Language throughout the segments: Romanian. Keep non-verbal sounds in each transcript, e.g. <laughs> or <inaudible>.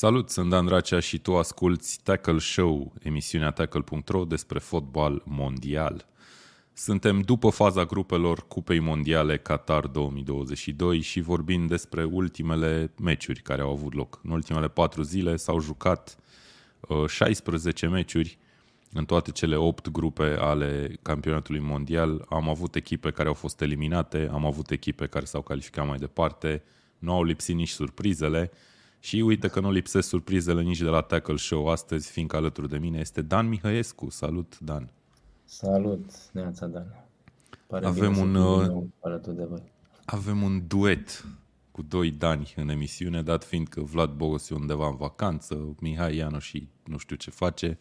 Salut, sunt Dan Dracea și tu asculti Tackle Show, emisiunea tackle.ro despre fotbal mondial. Suntem după faza grupelor Cupei Mondiale Qatar 2022 și vorbim despre ultimele meciuri care au avut loc. În ultimele patru zile s-au jucat 16 uh, meciuri în toate cele 8 grupe ale campionatului mondial. Am avut echipe care au fost eliminate, am avut echipe care s-au calificat mai departe, nu au lipsit nici surprizele și uite că nu lipsesc surprizele nici de la Tackle Show astăzi, fiindcă alături de mine este Dan Mihăescu. Salut, Dan! Salut, Neața Dan! Pare avem un, uh, alături de voi. avem un duet cu doi Dani în emisiune, dat fiind că Vlad Bogos e undeva în vacanță, Mihai Ianoș și nu știu ce face.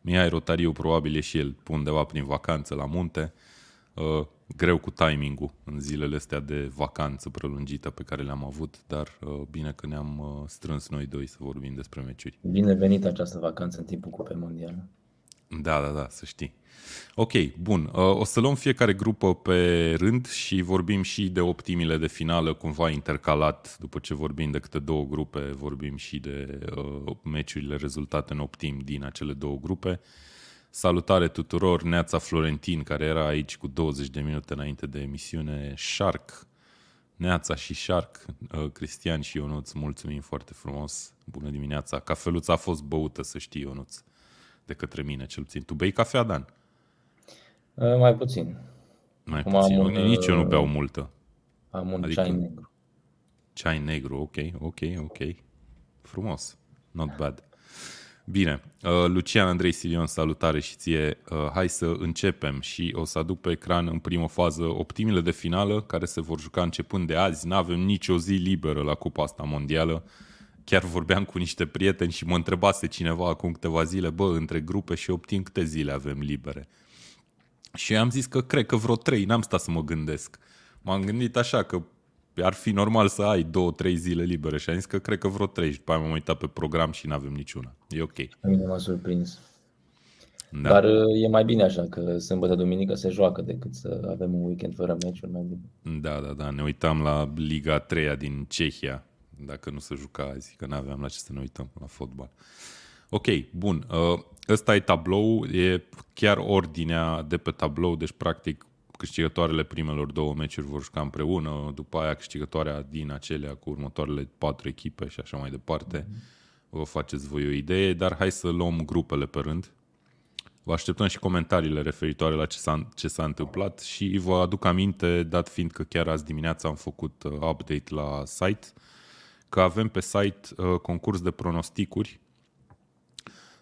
Mihai Rotariu probabil e și el undeva prin vacanță la munte. Uh, greu cu timingul în zilele astea de vacanță prelungită pe care le-am avut, dar uh, bine că ne-am uh, strâns noi doi să vorbim despre meciuri. Bine venit această vacanță în timpul Cupei Mondiale. Da, da, da, să știi. Ok, bun. Uh, o să luăm fiecare grupă pe rând și vorbim și de optimile de finală, cumva intercalat. După ce vorbim de câte două grupe, vorbim și de uh, meciurile rezultate în optim din acele două grupe. Salutare tuturor, Neața Florentin, care era aici cu 20 de minute înainte de emisiune, Shark, Neața și Shark, uh, Cristian și Ionuț, mulțumim foarte frumos, bună dimineața. Cafeluța a fost băută, să știi, Ionuț, de către mine cel puțin. Tu bei cafea, Dan? Uh, mai puțin. Mai Cum puțin, am, nici eu nu uh, beau multă. Am un adică, ceai negru. Ceai negru, ok, ok, ok. Frumos, not bad. Bine, uh, Lucian Andrei Silion, salutare și ție. Uh, hai să începem și o să aduc pe ecran în primă fază optimile de finală care se vor juca începând de azi. Nu avem nicio zi liberă la Cupa asta mondială. Chiar vorbeam cu niște prieteni și mă întrebase cineva acum câteva zile, bă, între grupe și optim câte zile avem libere. Și am zis că cred că vreo trei, n-am stat să mă gândesc. M-am gândit așa că ar fi normal să ai două, trei zile libere și am zis că cred că vreo trei și după aia m-am uitat pe program și nu avem niciuna. E ok. Mine m-a surprins. Da. Dar uh, e mai bine așa, că sâmbătă, duminică se joacă decât să avem un weekend fără meciuri mai bine. Da, da, da. Ne uitam la Liga 3 din Cehia, dacă nu se juca azi, că nu aveam la ce să ne uităm la fotbal. Ok, bun. Uh, ăsta e tablou, e chiar ordinea de pe tablou, deci practic câștigătoarele primelor două meciuri vor juca împreună, după aia câștigătoarea din acelea cu următoarele patru echipe și așa mai departe. Mm-hmm. Vă faceți voi o idee, dar hai să luăm grupele pe rând. Vă așteptăm și comentariile referitoare la ce s-a, ce s-a întâmplat și vă aduc aminte, dat fiind că chiar azi dimineața am făcut uh, update la site, că avem pe site uh, concurs de pronosticuri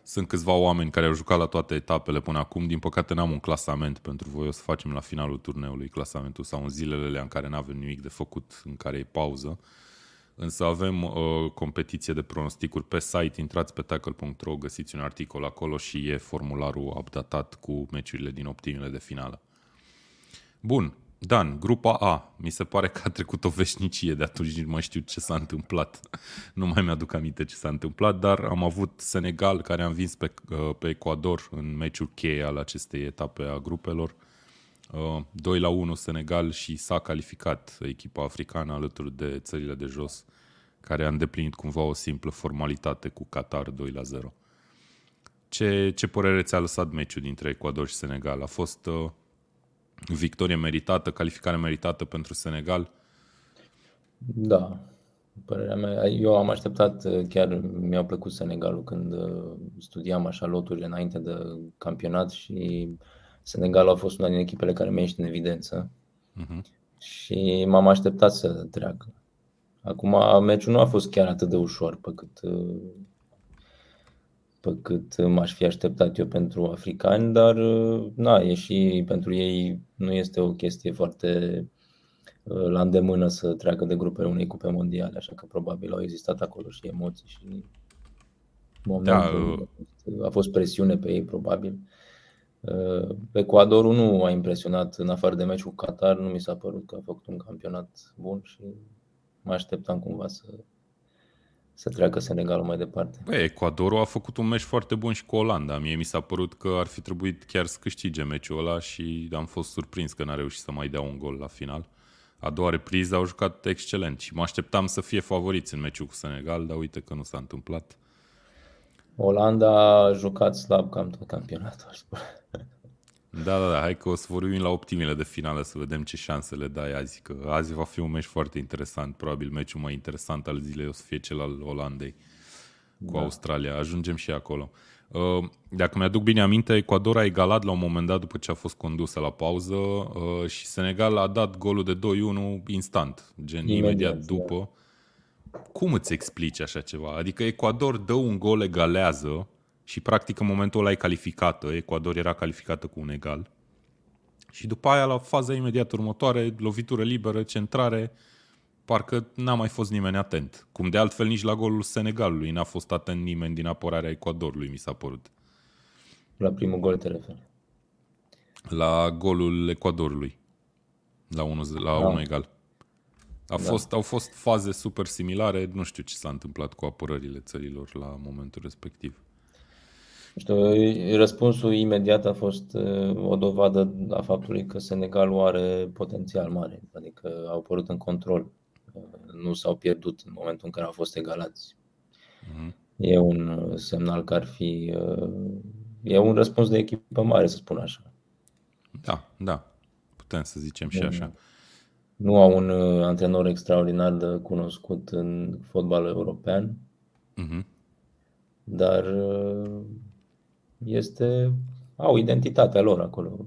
sunt câțiva oameni care au jucat la toate etapele până acum. Din păcate n-am un clasament pentru voi. O să facem la finalul turneului clasamentul sau în zilele în care n-avem nimic de făcut, în care e pauză. Însă avem uh, competiție de pronosticuri pe site, intrați pe tackle.ro, găsiți un articol acolo și e formularul updatat cu meciurile din optimile de finală. Bun, Dan, grupa A. Mi se pare că a trecut o veșnicie de atunci, nu mai știu ce s-a întâmplat. Nu mai mi-aduc aminte ce s-a întâmplat, dar am avut Senegal care a învins pe, uh, pe Ecuador în meciul cheie al acestei etape a grupelor. 2 uh, la 1 Senegal și s-a calificat echipa africană alături de țările de jos, care a îndeplinit cumva o simplă formalitate cu Qatar 2 la 0. Ce, ce părere ți-a lăsat meciul dintre Ecuador și Senegal? A fost uh, victorie meritată, calificare meritată pentru Senegal? Da, părerea mea, eu am așteptat, chiar mi-a plăcut Senegalul când uh, studiam așa loturile înainte de campionat și Senegalul a fost una din echipele care mi-a ieșit în evidență uh-huh. și m-am așteptat să treacă. Acum, meciul nu a fost chiar atât de ușor pe cât uh, pe cât m-aș fi așteptat eu pentru africani, dar na, e și pentru ei nu este o chestie foarte uh, la îndemână să treacă de grupele unei cupe mondiale, așa că probabil au existat acolo și emoții și momentul da, a fost presiune pe ei probabil. Uh, Ecuadorul nu a impresionat în afară de meciul cu Qatar, nu mi s-a părut că a făcut un campionat bun și mă așteptam cumva să să treacă Senegalul mai departe. Băi, Ecuadorul a făcut un meci foarte bun și cu Olanda. Mie mi s-a părut că ar fi trebuit chiar să câștige meciul ăla și am fost surprins că n-a reușit să mai dea un gol la final. a doua repriză au jucat excelent și mă așteptam să fie favoriți în meciul cu Senegal, dar uite că nu s-a întâmplat. Olanda a jucat slab cam tot campionatul, aș spune. Da, da, da, hai că o să vorbim la optimile de finală să vedem ce șanse le dai azi, că azi va fi un meci foarte interesant, probabil meciul mai interesant al zilei o să fie cel al Olandei cu da. Australia. Ajungem și acolo. Uh, dacă mi-aduc bine aminte, Ecuador a egalat la un moment dat după ce a fost condusă la pauză uh, și Senegal a dat golul de 2-1 instant, gen imediat, imediat da. după. Da. Cum îți explici așa ceva? Adică Ecuador dă un gol, egalează și practic în momentul ăla e calificată. Ecuador era calificată cu un egal. Și după aia, la faza imediat următoare, lovitură liberă, centrare, parcă n-a mai fost nimeni atent. Cum de altfel nici la golul Senegalului n-a fost atent nimeni din apărarea Ecuadorului, mi s-a părut. La primul gol te referi? La golul Ecuadorului. La 1 la da. egal. A da. fost, au fost faze super similare, nu știu ce s-a întâmplat cu apărările țărilor la momentul respectiv. Știu, răspunsul imediat a fost uh, o dovadă a faptului că Senegalul are potențial mare, adică au apărut în control nu s-au pierdut în momentul în care au fost egalați. Uh-huh. E un uh, semnal că ar fi. Uh, e un răspuns de echipă mare, să spun așa. Da, da. Putem să zicem și așa. Nu au un uh, antrenor extraordinar de cunoscut în fotbal european, uh-huh. dar este, au identitatea lor acolo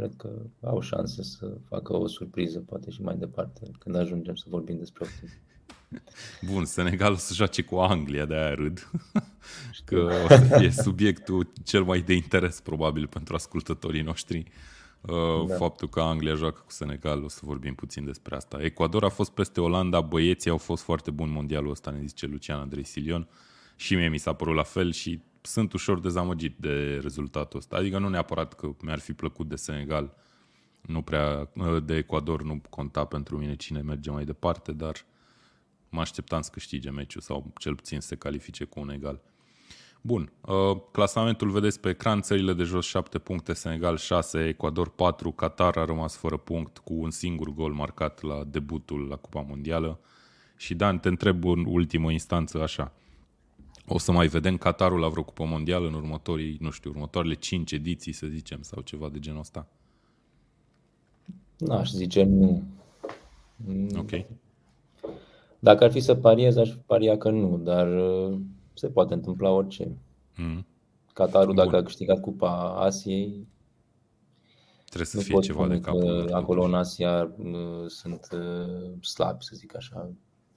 cred că au șanse să facă o surpriză, poate și mai departe, când ajungem să vorbim despre optim. Bun, Senegal o să joace cu Anglia, de aia râd. <laughs> Că o să fie subiectul cel mai de interes, probabil, pentru ascultătorii noștri. Uh, da. Faptul că Anglia joacă cu Senegal, o să vorbim puțin despre asta. Ecuador a fost peste Olanda, băieții au fost foarte buni mondialul ăsta, ne zice Lucian Andrei Silion. Și mie mi s-a părut la fel și sunt ușor dezamăgit de rezultatul ăsta. Adică nu neapărat că mi-ar fi plăcut de Senegal, nu prea de Ecuador nu conta pentru mine cine merge mai departe, dar mă așteptam să câștige meciul sau cel puțin să se califice cu un egal. Bun, uh, clasamentul vedeți pe ecran, țările de jos 7 puncte, Senegal 6, Ecuador 4, Qatar a rămas fără punct cu un singur gol marcat la debutul la Cupa Mondială. Și Dan, te întreb în ultimă instanță așa, o să mai vedem Qatarul la vreo cupă mondială în următorii, nu știu, următoarele 5 ediții, să zicem, sau ceva de genul ăsta? N-aș zice nu. Ok. Dacă ar fi să pariez, aș paria că nu, dar uh, se poate întâmpla orice. Mm. Qatarul, dacă Bun. a câștigat Cupa Asiei, Trebuie să fie ceva de capul. Acolo în Asia uh, sunt uh, slabi, să zic așa.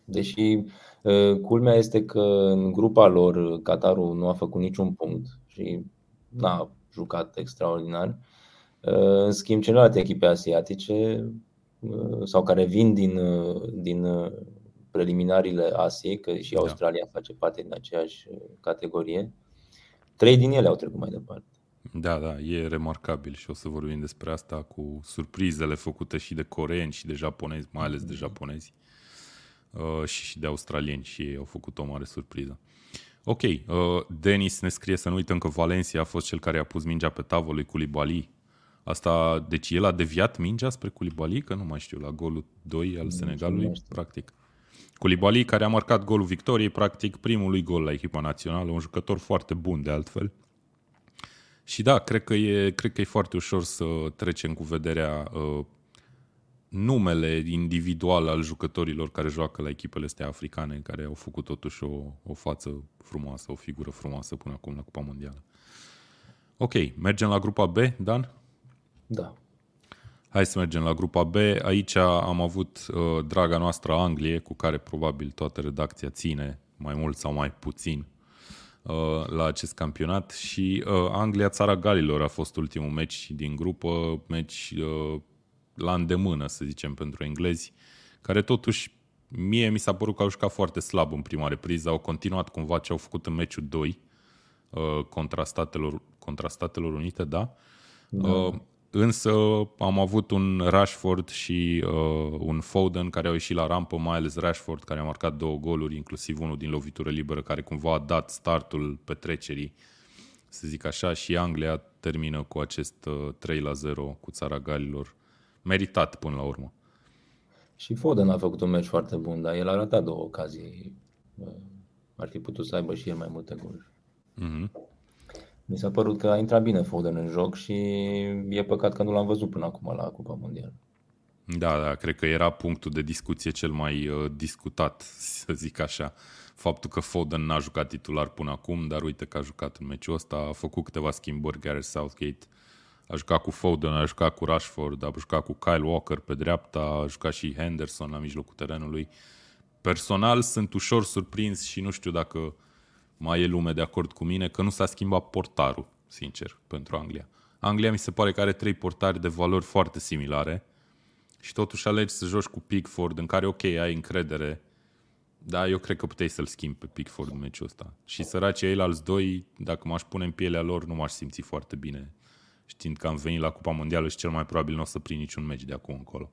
Deși ă, culmea este că în grupa lor Qatarul nu a făcut niciun punct și n-a jucat extraordinar. Ă, în schimb, celelalte echipe asiatice ă, sau care vin din, din preliminariile Asiei, că și da. Australia face parte din aceeași categorie, trei din ele au trecut mai departe. Da, da, e remarcabil și o să vorbim despre asta cu surprizele făcute și de coreeni și de japonezi, mai ales de japonezi. Uh, și de australieni și ei au făcut o mare surpriză. Ok, uh, Denis ne scrie să nu uităm că Valencia a fost cel care a pus mingea pe tavă lui Culibali. Asta, deci el a deviat mingea spre Culibali, că nu mai știu, la golul 2 al Senegalului, practic. Culibali, care a marcat golul victoriei, practic primul lui gol la echipa națională, un jucător foarte bun de altfel. Și da, cred că e, cred că e foarte ușor să trecem cu vederea uh, numele individual al jucătorilor care joacă la echipele astea africane, care au făcut totuși o, o față frumoasă, o figură frumoasă până acum la Cupa Mondială. Ok, mergem la grupa B, Dan? Da. Hai să mergem la grupa B. Aici am avut uh, draga noastră Anglie, cu care probabil toată redacția ține, mai mult sau mai puțin, uh, la acest campionat. Și uh, Anglia, țara Galilor, a fost ultimul meci din grupă, meci uh, la îndemână, să zicem, pentru englezi, care totuși mie mi s-a părut că au jucat foarte slab în prima repriză, au continuat cumva ce au făcut în meciul 2 uh, contra, Statelor, contra Statelor Unite, da? da. Uh, însă am avut un Rashford și uh, un Foden care au ieșit la rampă, mai ales Rashford care a marcat două goluri, inclusiv unul din lovitură liberă, care cumva a dat startul petrecerii, să zic așa, și Anglia termină cu acest uh, 3 la 0 cu țara Galilor meritat până la urmă. Și Foden a făcut un meci foarte bun, dar el a ratat două ocazii. Ar fi putut să aibă și el mai multe goluri. Mm-hmm. Mi s-a părut că a intrat bine Foden în joc și e păcat că nu l-am văzut până acum la Cupa Mondială. Da, da, cred că era punctul de discuție cel mai uh, discutat, să zic așa. Faptul că Foden n-a jucat titular până acum, dar uite că a jucat în meciul ăsta, a făcut câteva schimbări Gareth Southgate. A jucat cu Foden, a jucat cu Rashford, a jucat cu Kyle Walker pe dreapta, a jucat și Henderson la mijlocul terenului. Personal sunt ușor surprins și nu știu dacă mai e lume de acord cu mine că nu s-a schimbat portarul, sincer, pentru Anglia. Anglia mi se pare că are trei portari de valori foarte similare și totuși alegi să joci cu Pickford, în care, ok, ai încredere, dar eu cred că puteai să-l schimbi pe Pickford în meciul ăsta. Și săracii ei alți doi, dacă m-aș pune în pielea lor, nu m-aș simți foarte bine, știind că am venit la Cupa Mondială și cel mai probabil nu o să prind niciun meci de acum încolo.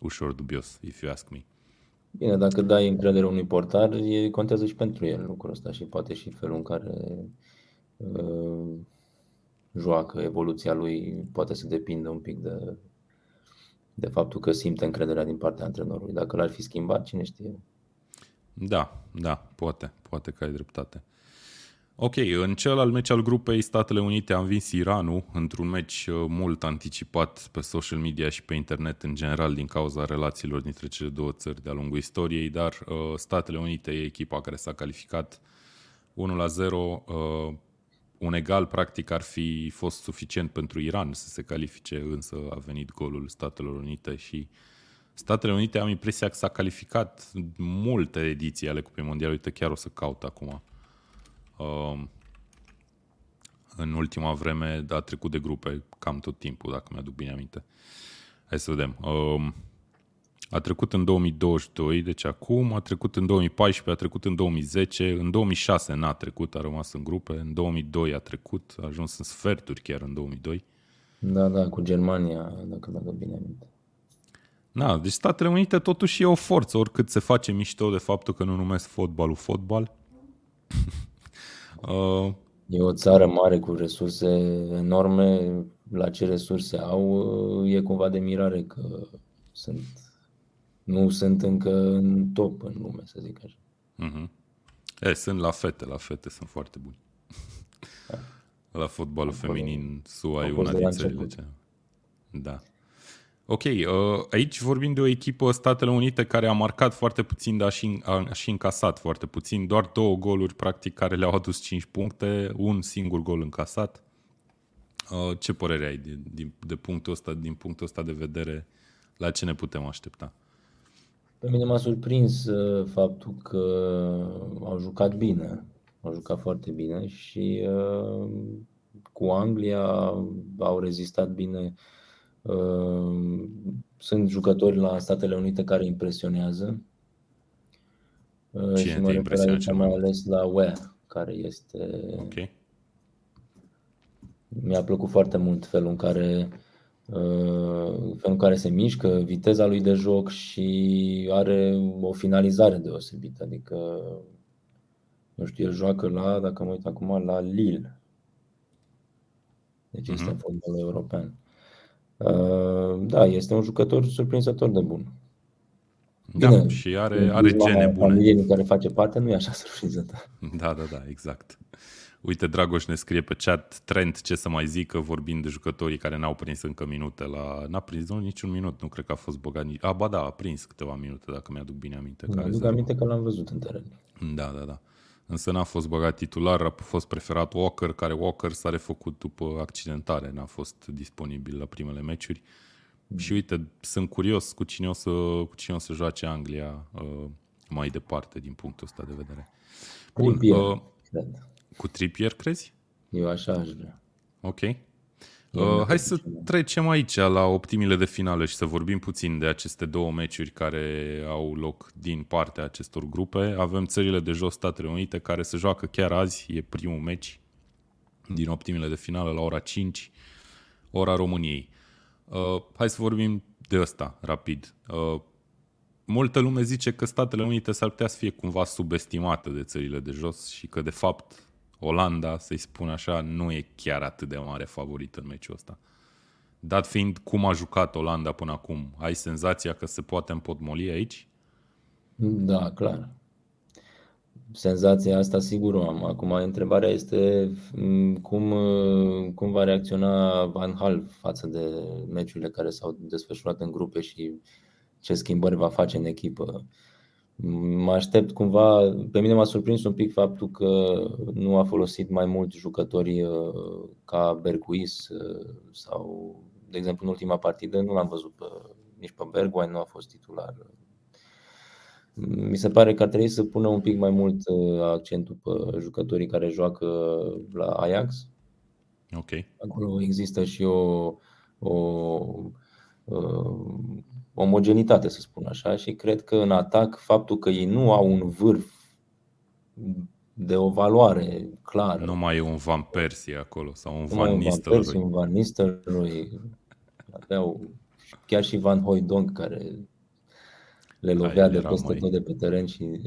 Ușor dubios, if you ask me. Bine, dacă dai încredere unui portar, e, contează și pentru el lucrul ăsta și poate și felul în care uh, joacă, evoluția lui poate să depindă un pic de, de faptul că simte încrederea din partea antrenorului. Dacă l-ar fi schimbat, cine știe. Da, da, poate, poate că ai dreptate. Ok, în celălalt meci al grupei Statele Unite am învins Iranul într-un meci uh, mult anticipat pe social media și pe internet în general din cauza relațiilor dintre cele două țări de-a lungul istoriei, dar uh, Statele Unite e echipa care s-a calificat 1 la 0. Uh, un egal practic ar fi fost suficient pentru Iran să se califice, însă a venit golul Statelor Unite și Statele Unite am impresia că s-a calificat multe ediții ale Cupei Mondiale, uite chiar o să caut acum Um, în ultima vreme a trecut de grupe cam tot timpul, dacă mi-aduc bine aminte. Hai să vedem. Um, a trecut în 2022, deci acum, a trecut în 2014, a trecut în 2010, în 2006 n-a trecut, a rămas în grupe, în 2002 a trecut, a ajuns în sferturi chiar în 2002. Da, da, cu Germania, dacă mi-aduc bine aminte. Da, deci Statele Unite totuși e o forță, oricât se face mișto de faptul că nu numesc fotbalul fotbal. <laughs> Uh, e o țară mare cu resurse enorme. La ce resurse au, uh, e cumva de mirare că sunt, nu sunt încă în top în lume, să zic așa. Uh-huh. E, sunt la fete, la fete sunt foarte buni. Da. La fotbalul feminin, SUA e una din țările ce... Da. Ok, uh, aici vorbim de o echipă Statele Unite care a marcat foarte puțin, dar și, a și încasat foarte puțin. Doar două goluri, practic, care le-au adus 5 puncte, un singur gol încasat. Uh, ce părere ai de, de, de punctul ăsta, din punctul ăsta de vedere? La ce ne putem aștepta? Pe mine m-a surprins uh, faptul că au jucat bine. Au jucat foarte bine și cu Anglia au rezistat bine Ehm, sunt jucători la Statele Unite care impresionează. Ehm, Cine și mă refer aici mai ales la Ware, care este... Okay. Mi-a plăcut foarte mult felul în care ehm, felul în care se mișcă, viteza lui de joc și are o finalizare deosebită. Adică, nu știu, el joacă la, dacă mă uit acum, la Lille. Deci este uh-huh. fotbalul european. Uh, da, este un jucător surprinzător de bun. Da, Bine, și are, are gene bune. Familie din care face parte nu e așa <laughs> surprinzător. Da, da, da, exact. Uite, Dragoș ne scrie pe chat trend ce să mai zică vorbind de jucătorii care n-au prins încă minute la... N-a prins nu, niciun minut, nu cred că a fost băgat nici... A, ba da, a prins câteva minute, dacă mi-aduc bine aminte. Mi-aduc aminte că l-am văzut în teren. Da, da, da însă n-a fost băgat titular, a fost preferat Walker, care Walker s-a refăcut după accidentare, n-a fost disponibil la primele meciuri. Mm. Și uite, sunt curios cu cine o să, cu cine o să joace Anglia uh, mai departe din punctul ăsta de vedere. Bun, Trippier, uh, cred. Cu Trippier, crezi? Eu așa aș vrea. Ok. Uh, hai să trecem aici la optimile de finală și să vorbim puțin de aceste două meciuri care au loc din partea acestor grupe. Avem țările de jos, Statele Unite, care se joacă chiar azi, e primul meci din optimile de finală la ora 5, ora României. Uh, hai să vorbim de ăsta, rapid. Uh, multă lume zice că Statele Unite s-ar putea să fie cumva subestimate de țările de jos și că, de fapt, Olanda, să-i spun așa, nu e chiar atât de mare favorit în meciul ăsta. Dat fiind cum a jucat Olanda până acum, ai senzația că se poate împotmoli aici? Da, clar. Senzația asta sigur o am. Acum întrebarea este mm, cum, cum va reacționa Van Hal față de meciurile care s-au desfășurat în grupe și ce schimbări va face în echipă. Mă aștept cumva, pe mine m-a surprins un pic faptul că nu a folosit mai mult jucători uh, ca Berguis uh, sau, de exemplu, în ultima partidă nu l-am văzut pe, nici pe Bergwijn, nu a fost titular. Mi se pare că ar trebui să pună un pic mai mult uh, accentul pe jucătorii care joacă la Ajax. Ok. Acolo există și o, o omogenitate, să spun așa, și cred că în atac faptul că ei nu au un vârf de o valoare clară. Nu mai e un Van Persie acolo sau un Van Nistelrooy. Un Van Nistelrooy. Aveau chiar și Van Hooijdonk care le lovea de peste mai... tot de pe teren și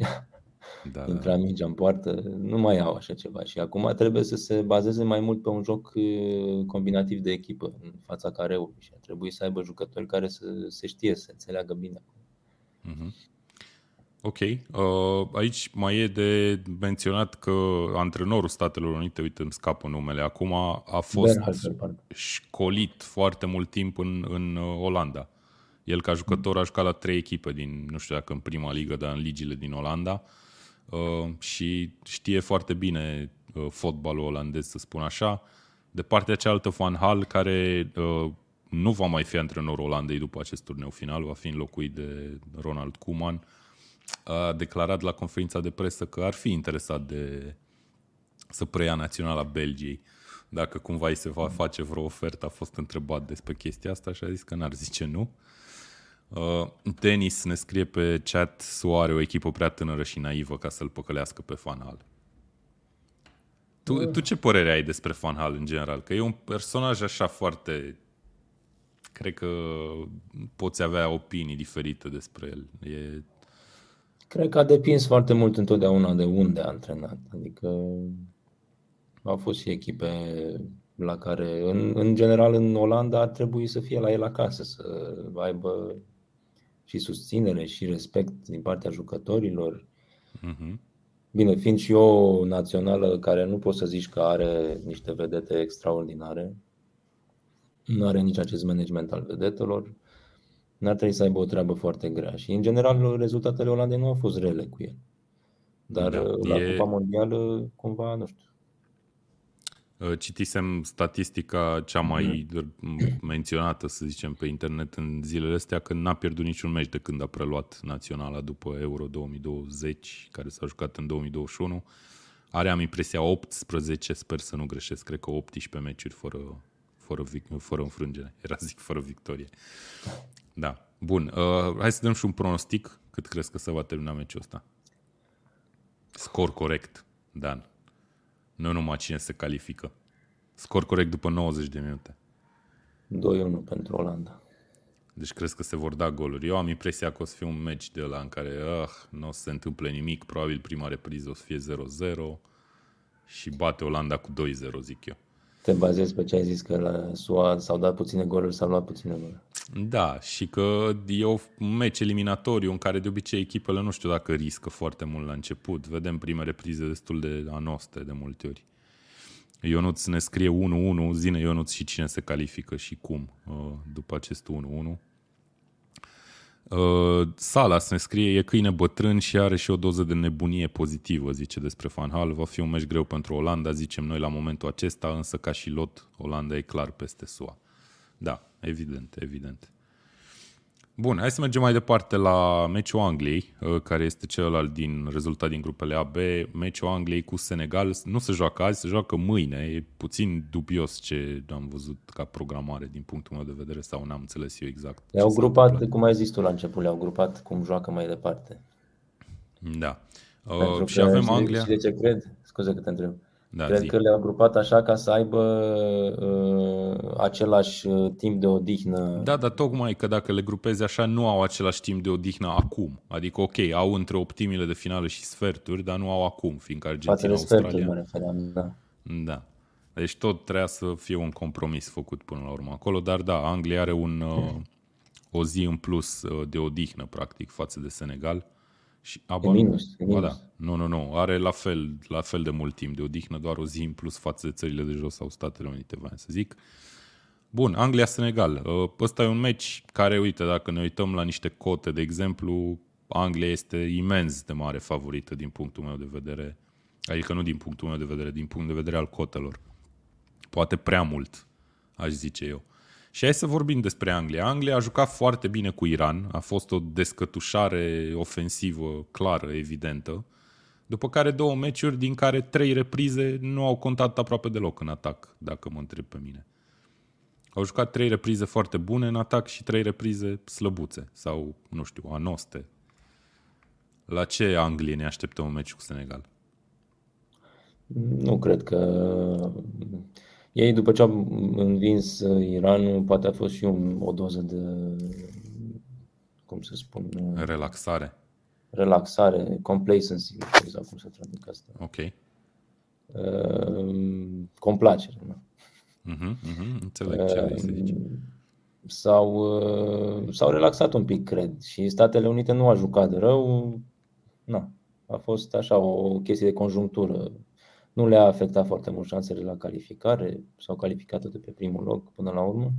da, intra da. mingea în poartă, nu mai au așa ceva și acum trebuie să se bazeze mai mult pe un joc uh, combinativ de echipă în fața careului și ar trebui să aibă jucători care să se știe, să înțeleagă bine. Mm-hmm. Ok. Uh, aici mai e de menționat că antrenorul Statelor Unite, uite, îmi scapă numele acum, a fost școlit foarte mult timp în, în uh, Olanda. El ca jucător a jucat la trei echipe din, nu știu dacă în prima ligă, dar în ligile din Olanda. Uh, Uh, și știe foarte bine uh, fotbalul olandez, să spun așa. De partea cealaltă, Van Hal, care uh, nu va mai fi antrenorul Olandei după acest turneu final, va fi înlocuit de Ronald Koeman, a declarat la conferința de presă că ar fi interesat de să preia naționala Belgiei. Dacă cumva îi se va face vreo ofertă, a fost întrebat despre chestia asta și a zis că n-ar zice nu. Uh, Uh, Denis ne scrie pe chat Soare, o echipă prea tânără și naivă ca să-l păcălească pe Fanhal. Tu, uh. tu ce părere ai despre Fanhal în general? Că e un personaj așa foarte... Cred că poți avea opinii diferite despre el. E... Cred că a depins foarte mult întotdeauna de unde a antrenat. Adică au fost și echipe la care, în, în general, în Olanda ar trebui să fie la el acasă, să aibă și susținere și respect din partea jucătorilor. Uh-huh. Bine, fiind și o națională care nu poți să zici că are niște vedete extraordinare, nu are nici acest management al vedetelor, n-ar trebui să aibă o treabă foarte grea. Și, în general, rezultatele Olandei nu au fost rele cu el. Dar da, la e... Cupa Mondială, cumva, nu știu, Uh, citisem statistica cea mai mm. menționată, să zicem, pe internet în zilele astea, că n-a pierdut niciun meci de când a preluat naționala după Euro 2020, care s-a jucat în 2021. Are, am impresia, 18, sper să nu greșesc, cred că 18 meciuri fără, fără, fără înfrângere. <laughs> Era zic fără victorie. Da. Bun. Uh, hai să dăm și un pronostic. Cât crezi că se va termina meciul ăsta? Scor corect, Dan. Nu numai cine se califică. Scor corect după 90 de minute. 2-1 pentru Olanda. Deci crezi că se vor da goluri. Eu am impresia că o să fie un meci de la în care ah, nu o să se întâmple nimic. Probabil prima repriză o să fie 0-0 și bate Olanda cu 2-0, zic eu. Te bazezi pe ce ai zis, că la SUA s-au dat puține goluri, s-au luat puține goluri. Da, și că e un meci eliminatoriu în care de obicei echipele nu știu dacă riscă foarte mult la început. Vedem prime reprize destul de anoste de multe ori. Ionuț ne scrie 1-1, zine Ionuț și cine se califică și cum uh, după acest 1-1. Uh, Salas ne scrie, e câine bătrân și are și o doză de nebunie pozitivă, zice despre Van Hal. Va fi un meci greu pentru Olanda, zicem noi la momentul acesta, însă ca și lot, Olanda e clar peste SUA. Da, evident, evident. Bun, hai să mergem mai departe la meciul Angliei, uh, care este celălalt din rezultat din grupele A, B. Meciul Angliei cu Senegal nu se joacă azi, se joacă mâine. E puțin dubios ce am văzut ca programare din punctul meu de vedere sau n-am înțeles eu exact. Le-au grupat, cum ai zis tu la început, le-au grupat cum joacă mai departe. Da. uh, și avem Anglia. Și de ce cred? Scuze că te întreb. Da, Cred zi. că le-au grupat așa ca să aibă uh, același uh, timp de odihnă. Da, dar tocmai că dacă le grupezi așa, nu au același timp de odihnă acum. Adică, ok, au între optimile de finală și sferturi, dar nu au acum, fiindcă Argentina, Față Australia... sferturi mă refeream, da. Da. Deci tot trebuia să fie un compromis făcut până la urmă acolo, dar da, Anglia are un, uh, o zi în plus uh, de odihnă, practic, față de Senegal. Și, a, bă, minus, e minus. da. Nu, nu, nu. Are la fel, la fel de mult timp de odihnă, doar o zi în plus față de țările de jos sau Statele Unite, vreau să zic. Bun, Anglia-Senegal. Uh, ăsta e un meci care, uite, dacă ne uităm la niște cote, de exemplu, Anglia este imens de mare favorită din punctul meu de vedere. Adică nu din punctul meu de vedere, din punct de vedere al cotelor. Poate prea mult, aș zice eu. Și hai să vorbim despre Anglia. Anglia a jucat foarte bine cu Iran, a fost o descătușare ofensivă clară, evidentă, după care două meciuri din care trei reprize nu au contat aproape deloc în atac, dacă mă întreb pe mine. Au jucat trei reprize foarte bune în atac și trei reprize slăbuțe sau, nu știu, anoste. La ce Anglie ne așteptăm un meci cu Senegal? Nu cred că ei, după ce au învins Iranul, poate a fost și un, o doză de, cum să spun... Relaxare. Relaxare, complacency, exact cum să traduc asta. Ok. Uh, complacere, nu? Uh-huh, uh-huh, înțeleg ce uh, aici. S-au, uh, s-au relaxat un pic, cred, și Statele Unite nu a jucat de rău. Nu. A fost așa o chestie de conjunctură nu le-a afectat foarte mult șansele la calificare, s-au calificat de pe primul loc până la urmă.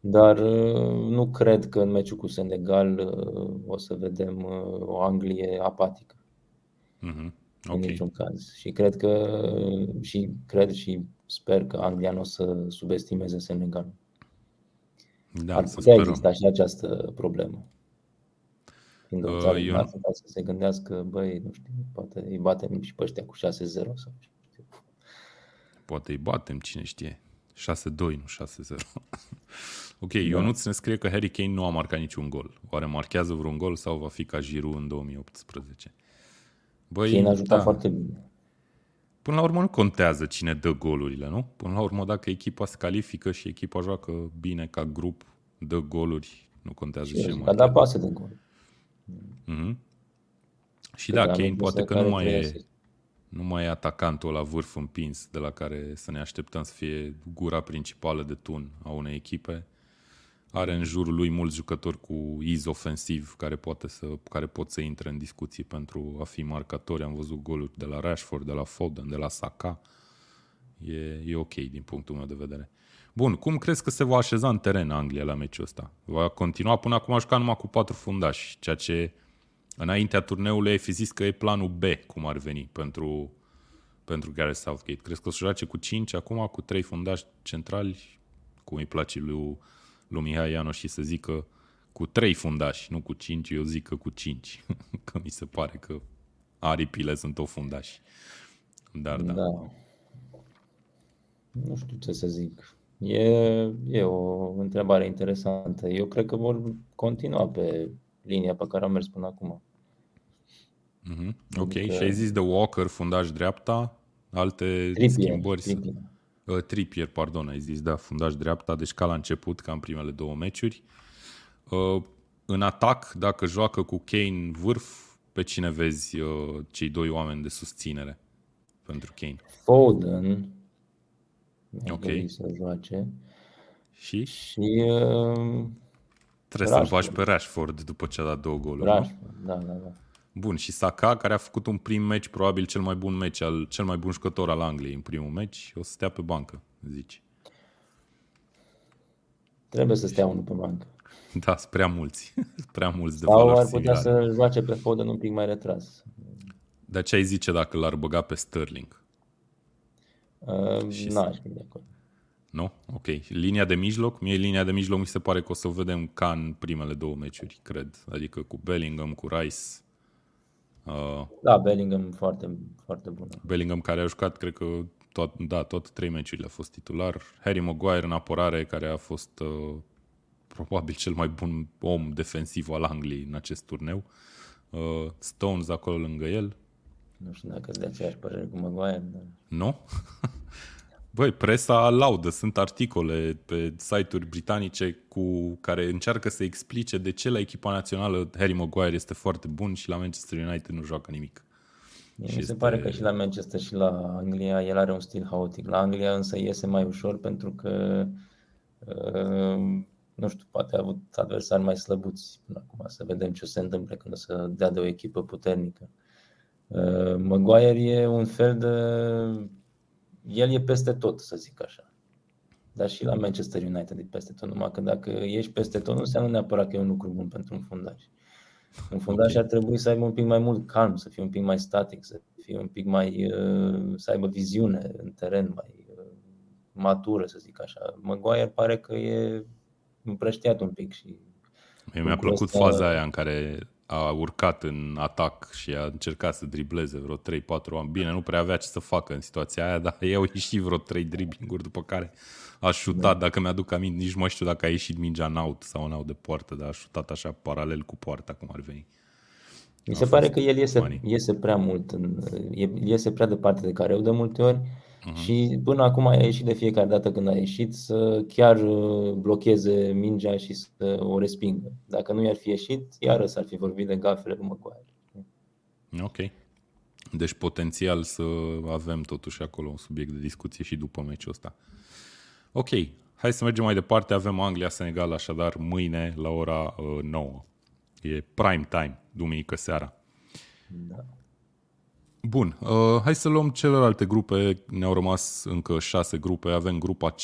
Dar uh, nu cred că în meciul cu Senegal uh, o să vedem uh, o Anglie apatică. Mm-hmm. Okay. În niciun caz. Și cred că și cred și sper că Anglia nu o să subestimeze Senegal. Da, Ar putea exista și această problemă. Fiind o țară eu... să se gândească, băi, nu știu, poate îi batem și pe ăștia cu 6-0 sau știu. Poate îi batem, cine știe. 6-2, nu 6-0. <laughs> ok, da. Ionuț ne scrie că Harry Kane nu a marcat niciun gol. Oare marchează vreun gol sau va fi ca Giroud în 2018? Băi, Kane a jucat da. foarte bine. Până la urmă nu contează cine dă golurile, nu? Până la urmă dacă echipa se califică și echipa joacă bine ca grup, dă goluri, nu contează și ce mai. Da pase de gol. Mm-hmm. Și da, Kane poate că nu mai, e, nu mai e atacantul la vârf împins de la care să ne așteptăm să fie gura principală de tun a unei echipe. Are în jurul lui mulți jucători cu iz ofensiv care, poate să, care pot să intre în discuții pentru a fi marcatori. Am văzut goluri de la Rashford, de la Foden, de la Saka. E, e ok din punctul meu de vedere. Bun, cum crezi că se va așeza în teren Anglia la meciul ăsta? Va continua până acum a jucat numai cu patru fundași, ceea ce înaintea turneului ai fi zis că e planul B, cum ar veni, pentru, pentru Gareth Southgate. Crezi că o să joace cu 5 acum, cu trei fundași centrali, cum îi place lui, lui Mihai Ianoș și să zică cu trei fundași, nu cu cinci, eu zic că cu cinci. <laughs> că mi se pare că aripile sunt o fundași. Dar da. da. Nu știu ce să zic. E, e o întrebare interesantă. Eu cred că vor continua pe linia pe care am mers până acum. Mm-hmm. Ok, adică... și ai zis de Walker, fundaș dreapta, alte Trippier, schimbări? Trippier. Uh, Trippier, pardon, ai zis, da, fundaș dreapta, deci ca la început, ca în primele două meciuri. Uh, în atac, dacă joacă cu Kane vârf, pe cine vezi uh, cei doi oameni de susținere pentru Kane? Foden, ok. să joace. Și? Și uh, Trebuie să-l faci pe Rashford după ce a dat două goluri. Rashford, da, da, da. Bun, și Saka, care a făcut un prim meci, probabil cel mai bun meci, al, cel mai bun jucător al Angliei în primul meci, o să stea pe bancă, zici. Trebuie să stea unul pe bancă. <laughs> Da, sunt prea mulți. <laughs> prea mulți de Sau ar putea să joace pe Foden un pic mai retras. Dar ce ai zice dacă l-ar băga pe Sterling? Uh, și n-aș fi de acord. Nu? Ok. Linia de mijloc? Mie linia de mijloc mi se pare că o să o vedem ca în primele două meciuri, cred. Adică cu Bellingham, cu Rice. Uh, da, Bellingham foarte, foarte bun. Bellingham care a jucat, cred că, tot, da, tot trei meciurile a fost titular. Harry Maguire în apărare, care a fost uh, probabil cel mai bun om defensiv al Angliei în acest turneu. Uh, Stones acolo lângă el. Nu știu dacă de aceeași părere cu Maguire. Dar... Nu? <laughs> Băi, presa laudă. Sunt articole pe site-uri britanice cu care încearcă să explice de ce la echipa națională Harry Maguire este foarte bun și la Manchester United nu joacă nimic. Mi se este... pare că și la Manchester și la Anglia el are un stil haotic. La Anglia însă iese mai ușor pentru că uh, nu știu, poate a avut adversari mai slăbuți până acum, să vedem ce se întâmplă când o să dea de o echipă puternică. Uh, Maguire e un fel de... El e peste tot, să zic așa. Dar și la Manchester United e peste tot, numai că dacă ești peste tot, nu înseamnă neapărat că e un lucru bun pentru un fundaș. Un fundaș okay. ar trebui să aibă un pic mai mult calm, să fie un pic mai static, să fie un pic mai, uh, să aibă viziune în teren, mai uh, matură, să zic așa. Maguire pare că e împrăștiat un pic și Mie mi-a plăcut ăsta... faza aia în care a urcat în atac și a încercat să dribleze vreo 3-4 ani. Bine, nu prea avea ce să facă în situația aia, dar <laughs> i-au ieșit vreo 3 dribbling după care a șutat, da. dacă mi-aduc aminte, nici nu știu dacă a ieșit mingea în out sau în out de poartă, dar a șutat așa paralel cu poarta, cum ar veni. Mi se pare că el iese, iese prea mult, în, iese prea departe de care eu de multe ori uh-huh. și până acum a ieșit de fiecare dată când a ieșit să chiar uh, blocheze mingea și să o respingă. Dacă nu i-ar fi ieșit, iară s-ar fi vorbit de gafele lui Maguire. Ok. Deci potențial să avem totuși acolo un subiect de discuție și după meciul ăsta. Ok, hai să mergem mai departe. Avem Anglia-Senegal așadar mâine la ora uh, 9. E prime time, duminică seara. Da. Bun, uh, hai să luăm celelalte grupe. Ne-au rămas încă șase grupe. Avem grupa C,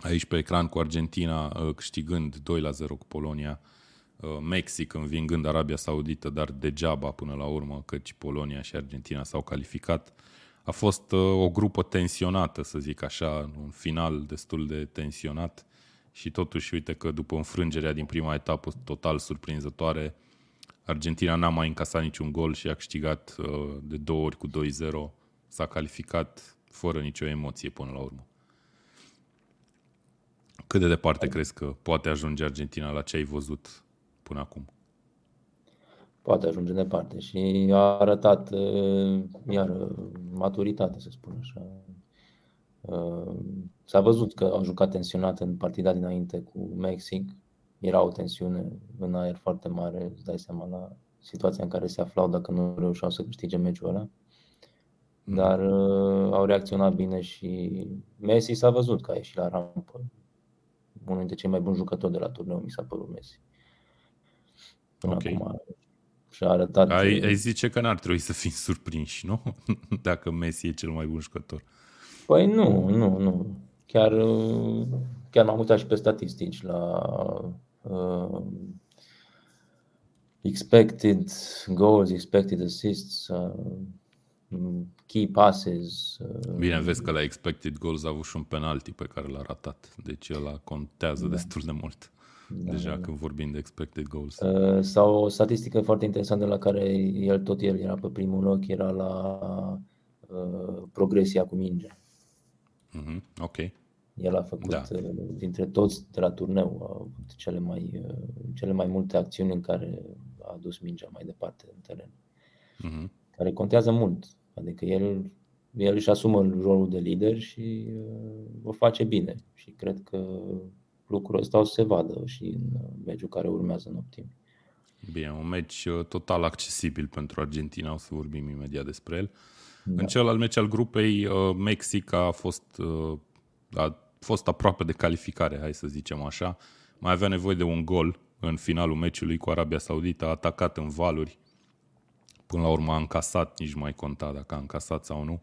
aici pe ecran cu Argentina uh, câștigând 2 la 0 cu Polonia, uh, Mexic învingând Arabia Saudită, dar degeaba până la urmă, căci Polonia și Argentina s-au calificat. A fost uh, o grupă tensionată, să zic așa, un final destul de tensionat și totuși uite că după înfrângerea din prima etapă total surprinzătoare, Argentina n-a mai încasat niciun gol și a câștigat uh, de două ori cu 2-0. S-a calificat fără nicio emoție până la urmă. Cât de departe crezi că poate ajunge Argentina la ce ai văzut până acum? Poate ajunge departe și a arătat uh, iar maturitate, să spun așa. Uh, s-a văzut că au jucat tensionat în partida dinainte cu Mexic, era o tensiune în aer foarte mare, îți dai seama la situația în care se aflau dacă nu reușeau să câștige meciul ăla. Mm. Dar uh, au reacționat bine și Messi s-a văzut că a ieșit la rampă. Unul dintre cei mai buni jucători de la turneu mi s-a părut Messi. Până okay. acum și a arătat... Ai, ai zice că n-ar trebui să fim <laughs> surprinși, nu? <laughs> Dacă Messi e cel mai bun jucător. Păi nu, nu, nu. Chiar, chiar m-am uitat și pe statistici la uh, expected goals, expected assists, uh, key passes. Uh, Bine, vezi că la expected goals a avut și un penalti pe care l-a ratat, deci el contează da. destul de mult. Da, deja da. când vorbim de expected goals. Uh, sau o statistică foarte interesantă la care el tot el era pe primul loc, era la uh, progresia cu mingea. Mm-hmm. Ok. El a făcut, da. Uh, dintre toți de la turneu, a avut cele mai, uh, cele mai multe acțiuni în care a adus mingea mai departe în teren. Mm-hmm. Care contează mult. Adică el, el își asumă rolul de lider și uh, o face bine. Și cred că lucrul ăsta o să se vadă și în meciul care urmează în optim. Bine, un meci total accesibil pentru Argentina, o să vorbim imediat despre el. Da. În celălalt meci al grupei, Mexic a fost a fost aproape de calificare, hai să zicem așa. Mai avea nevoie de un gol în finalul meciului cu Arabia Saudită, a atacat în valuri, până la urmă a încasat, nici mai conta dacă a încasat sau nu.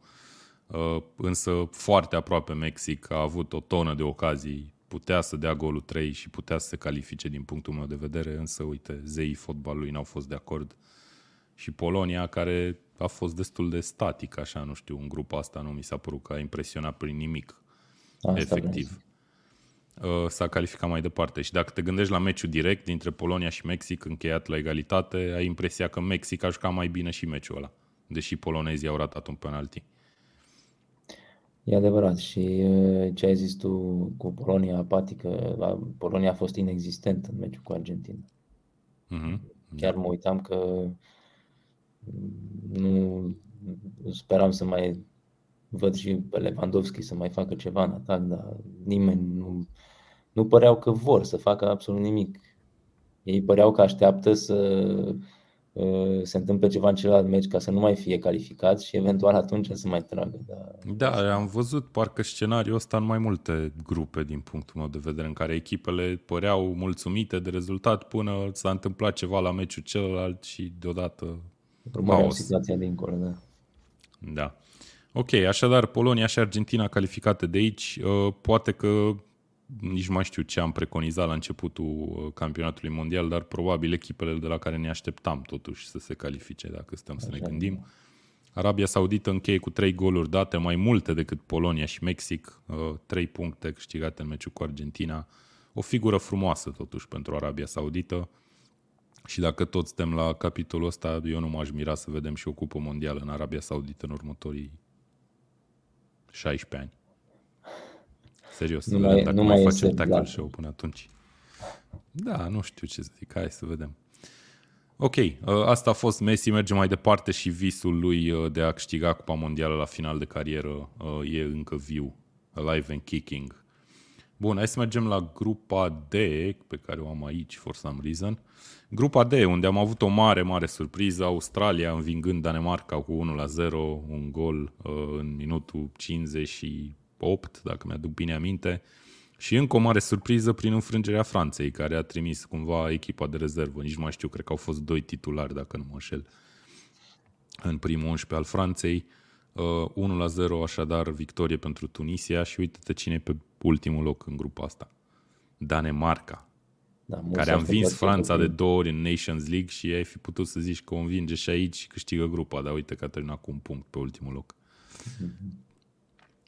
Uh, însă foarte aproape Mexic a avut o tonă de ocazii, putea să dea golul 3 și putea să se califice din punctul meu de vedere, însă uite, zeii fotbalului n-au fost de acord. Și Polonia, care a fost destul de static, așa, nu știu, în grupul asta nu mi s-a părut că a impresionat prin nimic Asta efectiv. Vreau. S-a calificat mai departe. Și dacă te gândești la meciul direct dintre Polonia și Mexic, încheiat la egalitate, ai impresia că Mexic a jucat mai bine și meciul ăla, deși polonezii au ratat un penalti. E adevărat și ce ai zis tu cu Polonia apatică, Polonia a fost inexistent în meciul cu Argentina. Mm-hmm. Chiar mă uitam că nu speram să mai văd și pe Lewandowski să mai facă ceva în atac, dar nimeni nu, nu păreau că vor să facă absolut nimic. Ei păreau că așteaptă să uh, se întâmple ceva în celălalt meci ca să nu mai fie calificat și eventual atunci să mai tragă. Da, da am văzut parcă scenariul ăsta în mai multe grupe din punctul meu de vedere, în care echipele păreau mulțumite de rezultat până s-a întâmplat ceva la meciul celălalt și deodată Urmăreau situația dincolo, da. Da. Ok, așadar Polonia și Argentina calificate de aici, uh, poate că nici mai știu ce am preconizat la începutul uh, campionatului mondial, dar probabil echipele de la care ne așteptam totuși să se califice, dacă stăm să ne gândim. Arabia Saudită încheie cu 3 goluri date, mai multe decât Polonia și Mexic, 3 uh, puncte câștigate în meciul cu Argentina. O figură frumoasă totuși pentru Arabia Saudită. Și dacă toți suntem la capitolul ăsta, eu nu m-aș mira să vedem și o cupă mondială în Arabia Saudită în următorii 16 ani. Serios, nu mai, dacă nu mai, mai facem tackle show până atunci. Da, nu știu ce să zic, hai să vedem. Ok, uh, asta a fost Messi, merge mai departe și visul lui uh, de a câștiga Cupa Mondială la final de carieră uh, e încă viu, alive and kicking. Bun, hai să mergem la grupa D, pe care o am aici, for some reason. Grupa D, unde am avut o mare, mare surpriză, Australia învingând Danemarca cu 1 la 0, un gol uh, în minutul 58, dacă mi-aduc bine aminte. Și încă o mare surpriză prin înfrângerea Franței, care a trimis cumva echipa de rezervă. Nici nu mai știu, cred că au fost doi titulari, dacă nu mă înșel, în primul 11 al Franței. Uh, 1 la 0, așadar, victorie pentru Tunisia și uite-te cine e pe ultimul loc în grupa asta. Danemarca, da, care a învins Franța de două ori în Nations League și ai fi putut să zici că o învinge și aici și câștigă grupa, dar uite că a terminat cu un punct pe ultimul loc.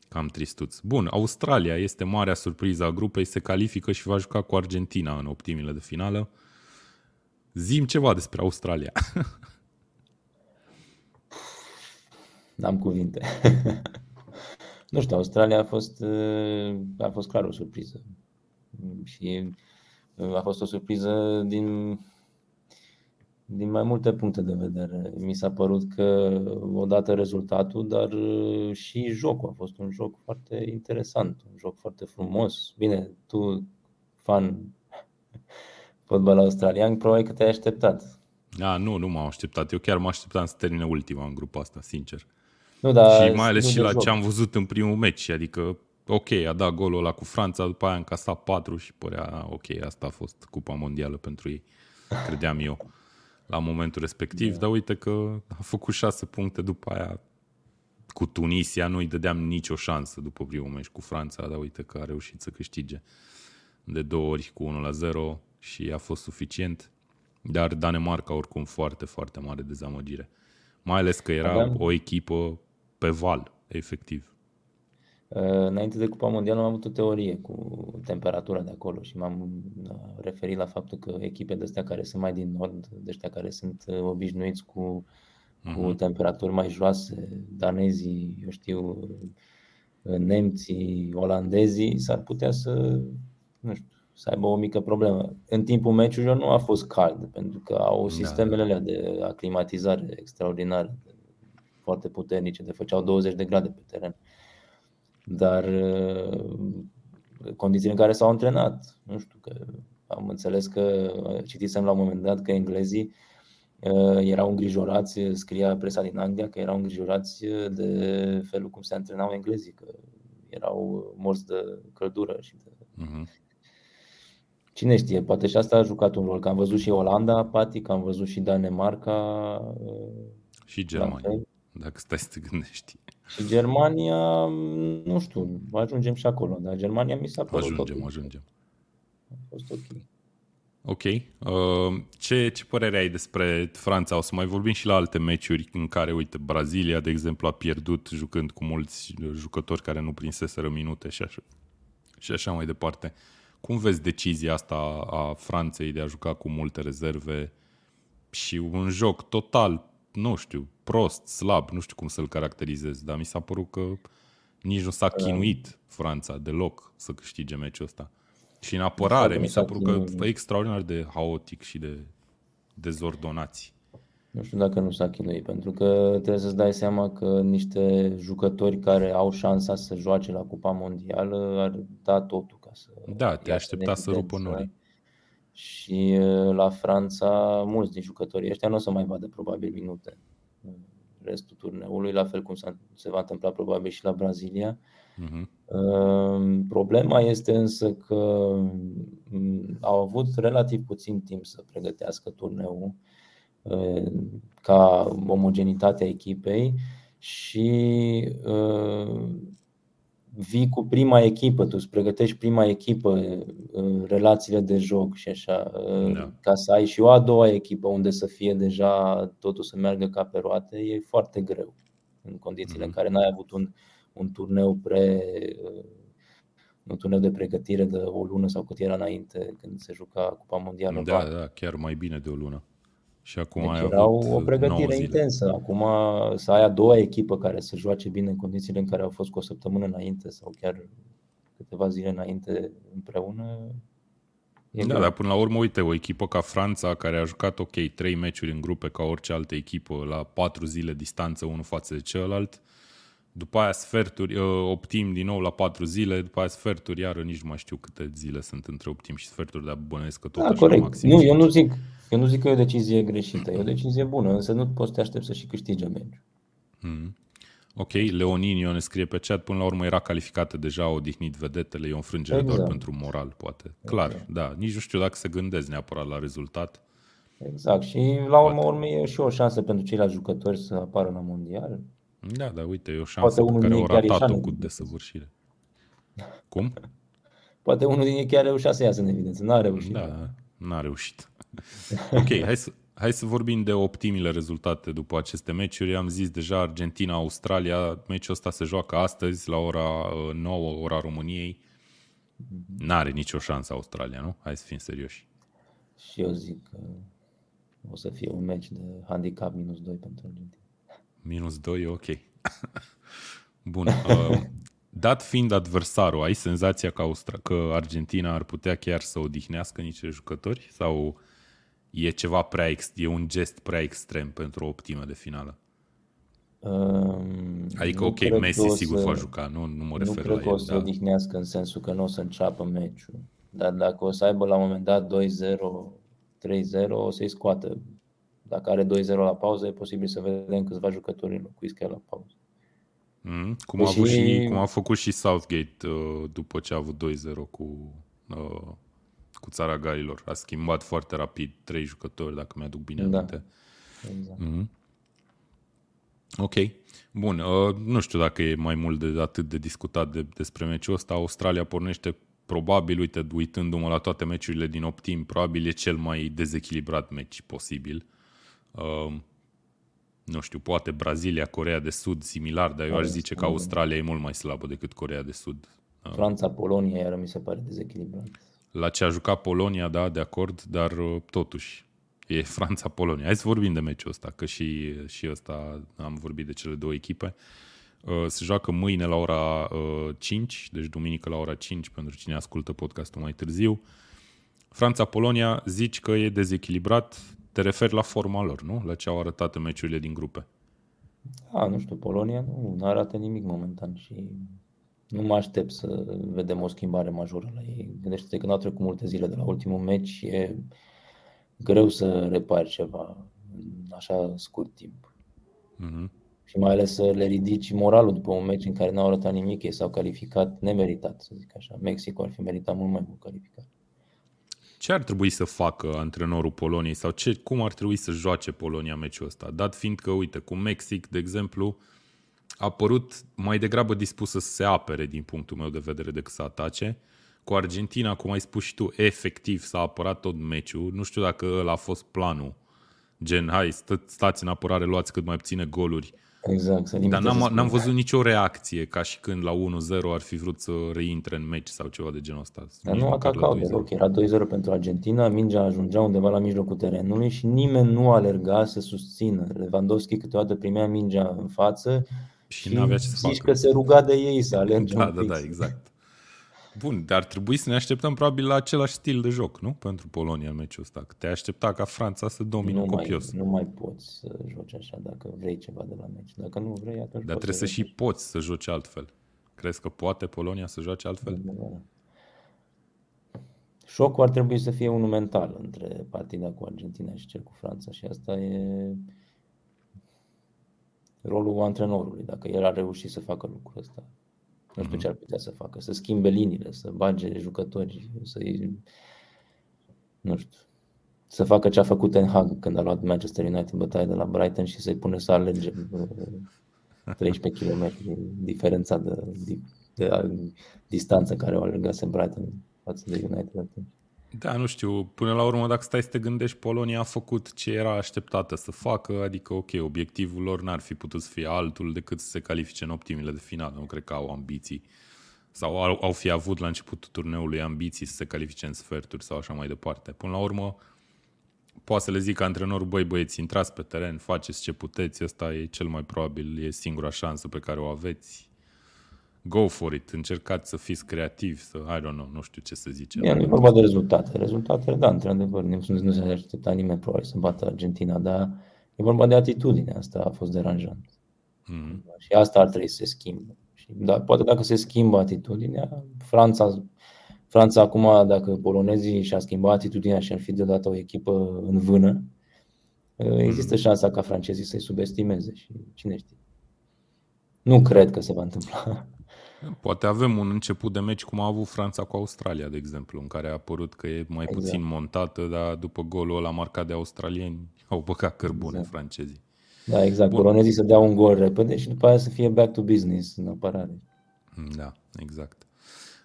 Cam tristuț. Bun, Australia este marea surpriză a grupei, se califică și va juca cu Argentina în optimile de finală. Zim ceva despre Australia. <laughs> N-am cuvinte. <laughs> nu știu, Australia a fost, a fost clar o surpriză. Și a fost o surpriză din, din mai multe puncte de vedere. Mi s-a părut că odată rezultatul, dar și jocul a fost un joc foarte interesant, un joc foarte frumos. Bine, tu, fan <laughs> fotbal australian, probabil că te-ai așteptat. Da, nu, nu m-am așteptat. Eu chiar mă așteptam să termine ultima în grupa asta, sincer. Nu, dar și mai ales și la joc. ce am văzut în primul meci, adică ok, a dat golul ăla cu Franța, după aia a încasat 4 și părea ok, asta a fost cupa mondială pentru ei, <laughs> credeam eu, la momentul respectiv, da. dar uite că a făcut 6 puncte după aia cu Tunisia, nu-i dădeam nicio șansă după primul meci cu Franța, dar uite că a reușit să câștige de două ori cu 1 la 0 și a fost suficient. Dar Danemarca oricum foarte, foarte mare dezamăgire. Mai ales că era Aveam... o echipă pe val, efectiv. Uh, înainte de Cupa Mondială am avut o teorie cu temperatura de acolo și m-am uh, referit la faptul că echipe de astea care sunt mai din nord, de ăștia care sunt uh, obișnuiți cu, uh-huh. cu mhm. temperaturi mai joase, danezii, eu știu, nemții, olandezii, s-ar putea să, nu știu, să aibă o mică problemă. În timpul meciului nu a fost cald, pentru că au da, sistemele alea de aclimatizare extraordinare, foarte puternice, de făceau 20 de grade pe teren. Uh, dar uh, condițiile în care s-au antrenat, nu știu, că am înțeles că citisem la un moment dat că englezii uh, erau îngrijorați, scria presa din Anglia că erau îngrijorați de felul cum se antrenau englezii, că erau morți de căldură și de... Uh-huh. Cine știe, poate și asta a jucat un rol, că am văzut și Olanda apatic, am văzut și Danemarca. Uh, și Germania, dacă stai să te gândești. Și Germania, nu știu, ajungem și acolo, dar Germania mi s-a părut Ajungem, ok. ajungem. A fost ok. Ok. Uh, ce, ce părere ai despre Franța? O să mai vorbim și la alte meciuri în care, uite, Brazilia, de exemplu, a pierdut jucând cu mulți jucători care nu prinseseră minute și așa, și așa mai departe. Cum vezi decizia asta a Franței de a juca cu multe rezerve și un joc total nu știu, prost, slab, nu știu cum să-l caracterizez, dar mi s-a părut că nici nu s-a da. chinuit Franța deloc să câștige meciul ăsta. Și în apărare mi s-a părut că e extraordinar de haotic și de dezordonați. Nu știu dacă nu s-a chinuit, pentru că trebuie să-ți dai seama că niște jucători care au șansa să joace la Cupa Mondială ar da totul ca să... Da, te aștepta să rupă norii. și uh, la Franța mulți din jucătorii ăștia nu o să mai vadă probabil minute restul turneului, la fel cum se va întâmpla probabil și la Brazilia. Uh-huh. Problema este însă că mm, au avut relativ puțin timp să pregătească turneul uh, ca omogenitatea echipei și uh, vii cu prima echipă, tu îți pregătești prima echipă, uh, relațiile de joc și așa, uh, da. ca să ai și o a doua echipă unde să fie deja totul să meargă ca pe roate, e foarte greu în condițiile mm-hmm. în care n-ai avut un, un turneu pre uh, un turneu de pregătire de o lună sau cât era înainte când se juca Cupa Mondială. Da, da, chiar mai bine de o lună. Și acum deci ai era avut o pregătire intensă. Acum să ai a doua echipă care să joace bine în condițiile în care au fost cu o săptămână înainte sau chiar câteva zile înainte împreună. E da, greu. dar până la urmă, uite, o echipă ca Franța, care a jucat, ok, trei meciuri în grupe ca orice altă echipă, la patru zile distanță unul față de celălalt, după aia sferturi, uh, optim din nou la patru zile, după aia sferturi, iară nici nu mai știu câte zile sunt între optim și sferturi, dar bănuiesc că tot da, corect. maxim. Nu, eu nu zic, eu nu zic că e o decizie greșită, e o decizie bună, însă nu poți să te aștepți să și câștige meciul. Mm. Ok, Leoninio ne scrie pe chat, până la urmă era calificată deja, odihnit vedetele, e o înfrângere exact. doar pentru moral, poate. Clar, exact. da, nici nu știu dacă se gândesc neapărat la rezultat. Exact, și la urmă urmă e și o șansă pentru ceilalți jucători să apară la mondial. Da, da, uite, e o șansă Poate pe care o ratat-o cu desăvârșire. Cum? <laughs> Poate unul din ei chiar reușea să iasă în evidență, n-a reușit. Da, n-a reușit. Ok, hai să, hai să vorbim de optimile rezultate după aceste meciuri. Am zis deja Argentina-Australia, meciul ăsta se joacă astăzi la ora 9, uh, ora României. N-are nicio șansă Australia, nu? Hai să fim serioși. Și eu zic că o să fie un meci de handicap minus 2 pentru Argentina. Minus 2 e ok. <laughs> Bun. Uh, dat fiind adversarul, ai senzația că, Austra- că Argentina ar putea chiar să odihnească niște jucători? Sau e ceva prea ex- e un gest prea extrem pentru o optimă de finală? Um, adică, ok, Messi sigur să, va juca, nu, nu mă refer nu la el. Nu cred că o să da. odihnească în sensul că nu o să înceapă meciul. Dar dacă o să aibă la un moment dat 2-0, 3-0, o să-i scoată dacă are 2-0 la pauză, e posibil să vedem câțiva jucători înlocuiți chiar la pauză. Mm, cum, a avut și, cum a făcut și Southgate uh, după ce a avut 2-0 cu, uh, cu țara Galilor. A schimbat foarte rapid trei jucători, dacă mi-aduc bine da. aminte. Exact. Mm. Ok. Bun. Uh, nu știu dacă e mai mult de atât de discutat de, despre meciul ăsta. Australia pornește probabil, uite, uitându-mă la toate meciurile din optim, probabil e cel mai dezechilibrat meci posibil. Uh, Uh, nu știu, poate Brazilia, Corea de Sud, similar, dar eu aș zice că Australia e mult mai slabă decât Corea de Sud. Uh, Franța, Polonia, iar mi se pare dezechilibrat. La ce a jucat Polonia, da, de acord, dar uh, totuși e <laughs> Franța-Polonia. Hai să vorbim de meciul ăsta, că și, și ăsta am vorbit de cele două echipe. Uh, se joacă mâine la ora 5, deci duminică la ora 5 pentru cine ascultă podcastul mai târziu. Franța-Polonia zici că e dezechilibrat, te referi la forma lor, nu? La ce au arătat în meciurile din grupe. Da, nu știu, Polonia nu, nu arată nimic momentan și nu mă aștept să vedem o schimbare majoră la ei. Gândește-te că nu au trecut multe zile de la ultimul meci, e greu să repari ceva în așa scurt timp. Mm-hmm. Și mai ales să le ridici moralul după un meci în care n-au arătat nimic, ei s-au calificat nemeritat, să zic așa. Mexico ar fi meritat mult mai mult calificat. Ce ar trebui să facă antrenorul Poloniei sau ce, cum ar trebui să joace Polonia meciul ăsta? Dat fiind că, uite, cu Mexic, de exemplu, a părut mai degrabă dispusă să se apere din punctul meu de vedere decât să atace. Cu Argentina, cum ai spus și tu, efectiv s-a apărat tot meciul. Nu știu dacă ăla a fost planul. Gen, hai, stați în apărare, luați cât mai puține goluri Exact. Să Dar n-am, n-am văzut nicio reacție ca și când la 1-0 ar fi vrut să reintre în meci sau ceva de genul ăsta. Dar nu atacau deloc. Era 2-0 pentru Argentina, mingea ajungea undeva la mijlocul terenului și nimeni nu alerga să susțină. Lewandowski câteodată primea mingea în față și, și n-avea ce să facă. că se ruga de ei să alerge Da, da, da, exact. Bun, dar ar trebui să ne așteptăm probabil la același stil de joc, nu? Pentru Polonia în meciul ăsta. Că te aștepta ca Franța să domine nu copios. Mai, nu mai poți să joci așa dacă vrei ceva de la meci. Dacă nu vrei, atunci Dar trebuie să, să și poți să joci altfel. Crezi că poate Polonia să joace altfel? Da, da, da. șocul ar trebui să fie unul mental între partida cu Argentina și cel cu Franța și asta e rolul antrenorului, dacă el ar reuși să facă lucrul ăsta. Nu știu ce ar putea să facă, să schimbe liniile, să bage jucători, să nu știu, să facă ce a făcut Ten Hag când a luat Manchester United în bătaie de la Brighton și să-i pune să alerge 13 km diferența de, de, de distanță care o alergase Brighton față de United atunci. Da, nu știu, până la urmă dacă stai să te gândești, Polonia a făcut ce era așteptată să facă, adică ok, obiectivul lor n-ar fi putut să fie altul decât să se califice în optimile de final, nu cred că au ambiții sau au, au fi avut la începutul turneului ambiții să se califice în sferturi sau așa mai departe. Până la urmă, poate să le zic antrenorul, băi băieți, intrați pe teren, faceți ce puteți, ăsta e cel mai probabil, e singura șansă pe care o aveți. Go for it, încercați să fiți creativi, să, I don't know, nu știu ce să zice. E, nu e vorba de rezultate. Rezultatele, da, într-adevăr, nu, nu se aștepta nimeni probabil să bată Argentina, dar e vorba de atitudine, asta a fost deranjant. Mm-hmm. Și asta ar trebui să se schimbe. Și, da, poate dacă se schimbă atitudinea, Franța Franța acum, dacă polonezii și-a schimbat atitudinea și ar fi deodată o echipă în vână, există mm. șansa ca francezii să-i subestimeze și cine știe. Nu cred că se va întâmpla. Poate avem un început de meci cum a avut Franța cu Australia, de exemplu, în care a apărut că e mai exact. puțin montată, dar după golul ăla marcat de australieni <laughs> au băgat cărbune exact. francezii. Da, exact. Bun. Polonezii să dea un gol repede și după aia să fie back to business în apărare. Da, exact.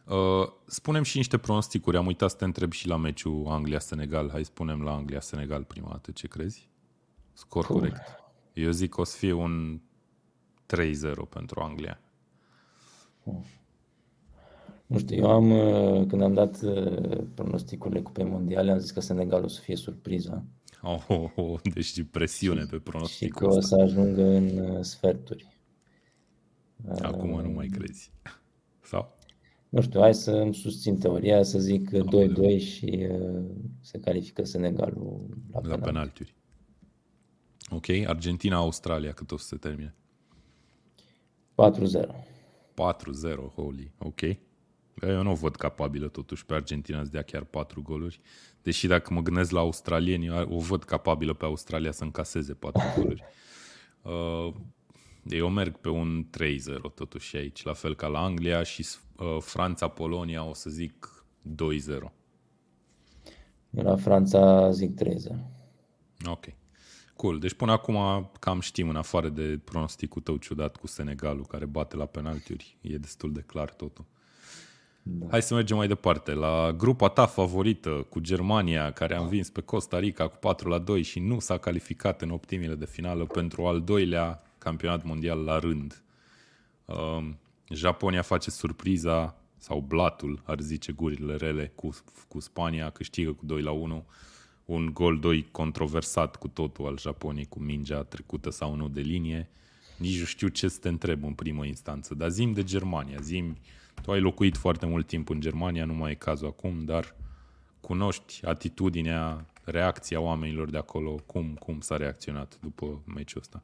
Uh, spunem și niște pronosticuri. Am uitat să te întreb și la meciul Anglia-Senegal. Hai spunem la Anglia-Senegal prima dată. Ce crezi? Scor Puh. corect. Eu zic că o să fie un 3-0 pentru Anglia. Nu știu, eu am, uh, când am dat uh, pronosticurile cu pe mondiale, am zis că Senegal o să fie surpriză. Oh, oh, oh, deci presiune pe pronosticul Și că o să ajungă în sferturi. Acum nu mai crezi. Sau? nu știu, hai să îmi susțin teoria, să zic 2-2 și uh, se califică Senegalul la, la penalti. penaltiuri. Ok, Argentina-Australia, cât o să se termine? 4-0. 4-0, holy, ok. Eu nu o văd capabilă totuși pe Argentina să dea chiar 4 goluri. Deși dacă mă gândesc la australieni, o văd capabilă pe Australia să încaseze 4 goluri. Uh, eu merg pe un 3-0 totuși aici, la fel ca la Anglia și uh, Franța-Polonia o să zic 2-0. La Franța zic 3-0. Ok. Cool. Deci până acum cam știm, în afară de pronosticul tău ciudat cu Senegalul, care bate la penaltiuri, e destul de clar totul. Da. Hai să mergem mai departe. La grupa ta favorită cu Germania, care a învins pe Costa Rica cu 4 la 2 și nu s-a calificat în optimile de finală pentru al doilea campionat mondial la rând. Uh, Japonia face surpriza sau blatul, ar zice gurile rele, cu, cu Spania, câștigă cu 2 la 1. Un gol 2 controversat cu totul al Japoniei, cu mingea trecută sau nu de linie. Nici nu știu ce să te întreb în primă instanță, dar zim de Germania, zim, tu ai locuit foarte mult timp în Germania, nu mai e cazul acum, dar cunoști atitudinea, reacția oamenilor de acolo, cum, cum s-a reacționat după meciul ăsta?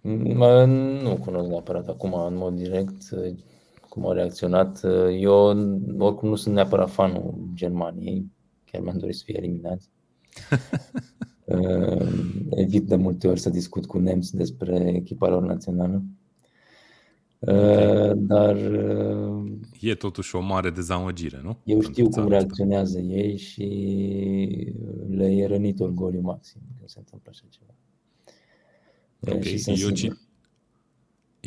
Nu cunosc neapărat acum în mod direct cum au reacționat. Eu oricum nu sunt neapărat fanul Germaniei, chiar mi-am dorit să fie eliminați. <laughs> Evit de multe ori să discut cu nemți despre echipa lor națională. Okay. Dar e totuși o mare dezamăgire, nu? Eu știu cum reacționează ei și le e rănit orgoliu maxim când se întâmplă așa ceva. Okay. Și eu, ci,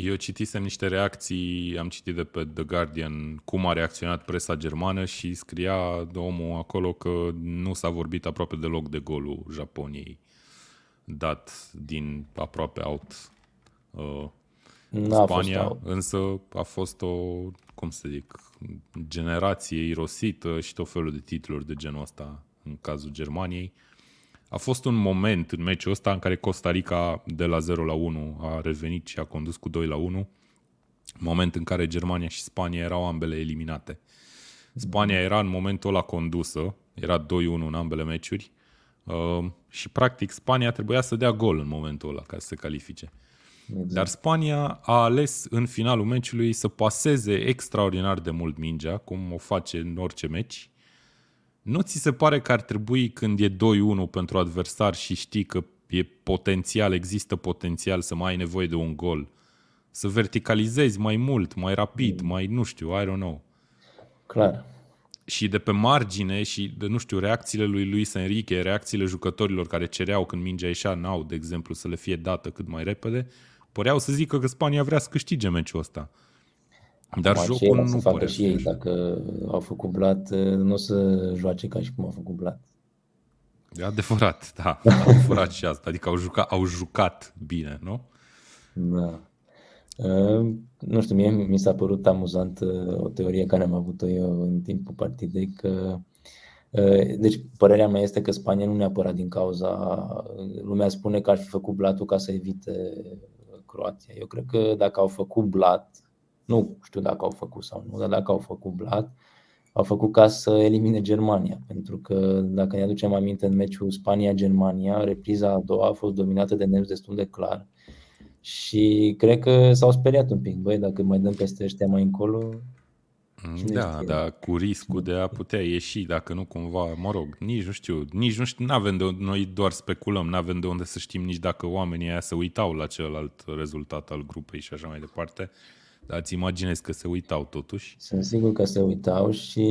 eu citisem niște reacții, am citit de pe The Guardian cum a reacționat presa germană și scria omul acolo că nu s-a vorbit aproape deloc de golul Japoniei dat din aproape out uh, Spania, fost însă a fost o, cum să zic, generație irosită și tot felul de titluri de genul ăsta în cazul Germaniei. Uh, a fost un moment în meciul ăsta în care Costa Rica de la 0 la 1 a revenit și a condus cu 2 la 1. Moment în care Germania și Spania erau ambele eliminate. Spania era în momentul ăla condusă, era 2-1 în ambele meciuri uh, și practic Spania trebuia să dea gol în momentul ăla ca să se califice. Exact. Dar Spania a ales în finalul meciului să paseze extraordinar de mult mingea, cum o face în orice meci, Nu ți se pare că ar trebui când e 2-1 pentru adversar și știi că e potențial, există potențial să mai ai nevoie de un gol, să verticalizezi mai mult, mai rapid, mm. mai nu știu, I don't know. Clar. Și de pe margine și de, nu știu, reacțiile lui Luis Enrique, reacțiile jucătorilor care cereau când mingea ieșea n-au, de exemplu, să le fie dată cât mai repede, păreau să zică că Spania vrea să câștige meciul ăsta. Dar Acum jocul nu să facă și ei, dacă au făcut blat, nu o să joace ca și cum au făcut blat. E adevărat, da, adevărat și asta. Adică au jucat, au jucat bine, nu? Da. Uh, nu știu, mie mi s-a părut amuzant uh, o teorie care am avut-o eu în timpul partidei că uh, deci, părerea mea este că Spania nu neapărat din cauza. Lumea spune că ar fi făcut blatul ca să evite Croația. Eu cred că dacă au făcut blat, nu știu dacă au făcut sau nu, dar dacă au făcut blat, au făcut ca să elimine Germania. Pentru că, dacă ne aducem aminte, în meciul Spania-Germania, repriza a doua a fost dominată de nemți destul de clar. Și cred că s-au speriat un pic, băi, dacă mai dăm peste ăștia mai încolo, da, da, cu riscul de a putea ieși, dacă nu cumva, mă rog, nici nu știu, nici nu știu, n-avem de, noi doar speculăm, nu avem de unde să știm nici dacă oamenii aia se uitau la celălalt rezultat al grupei și așa mai departe. Dar îți imaginezi că se uitau totuși. Sunt sigur că se uitau și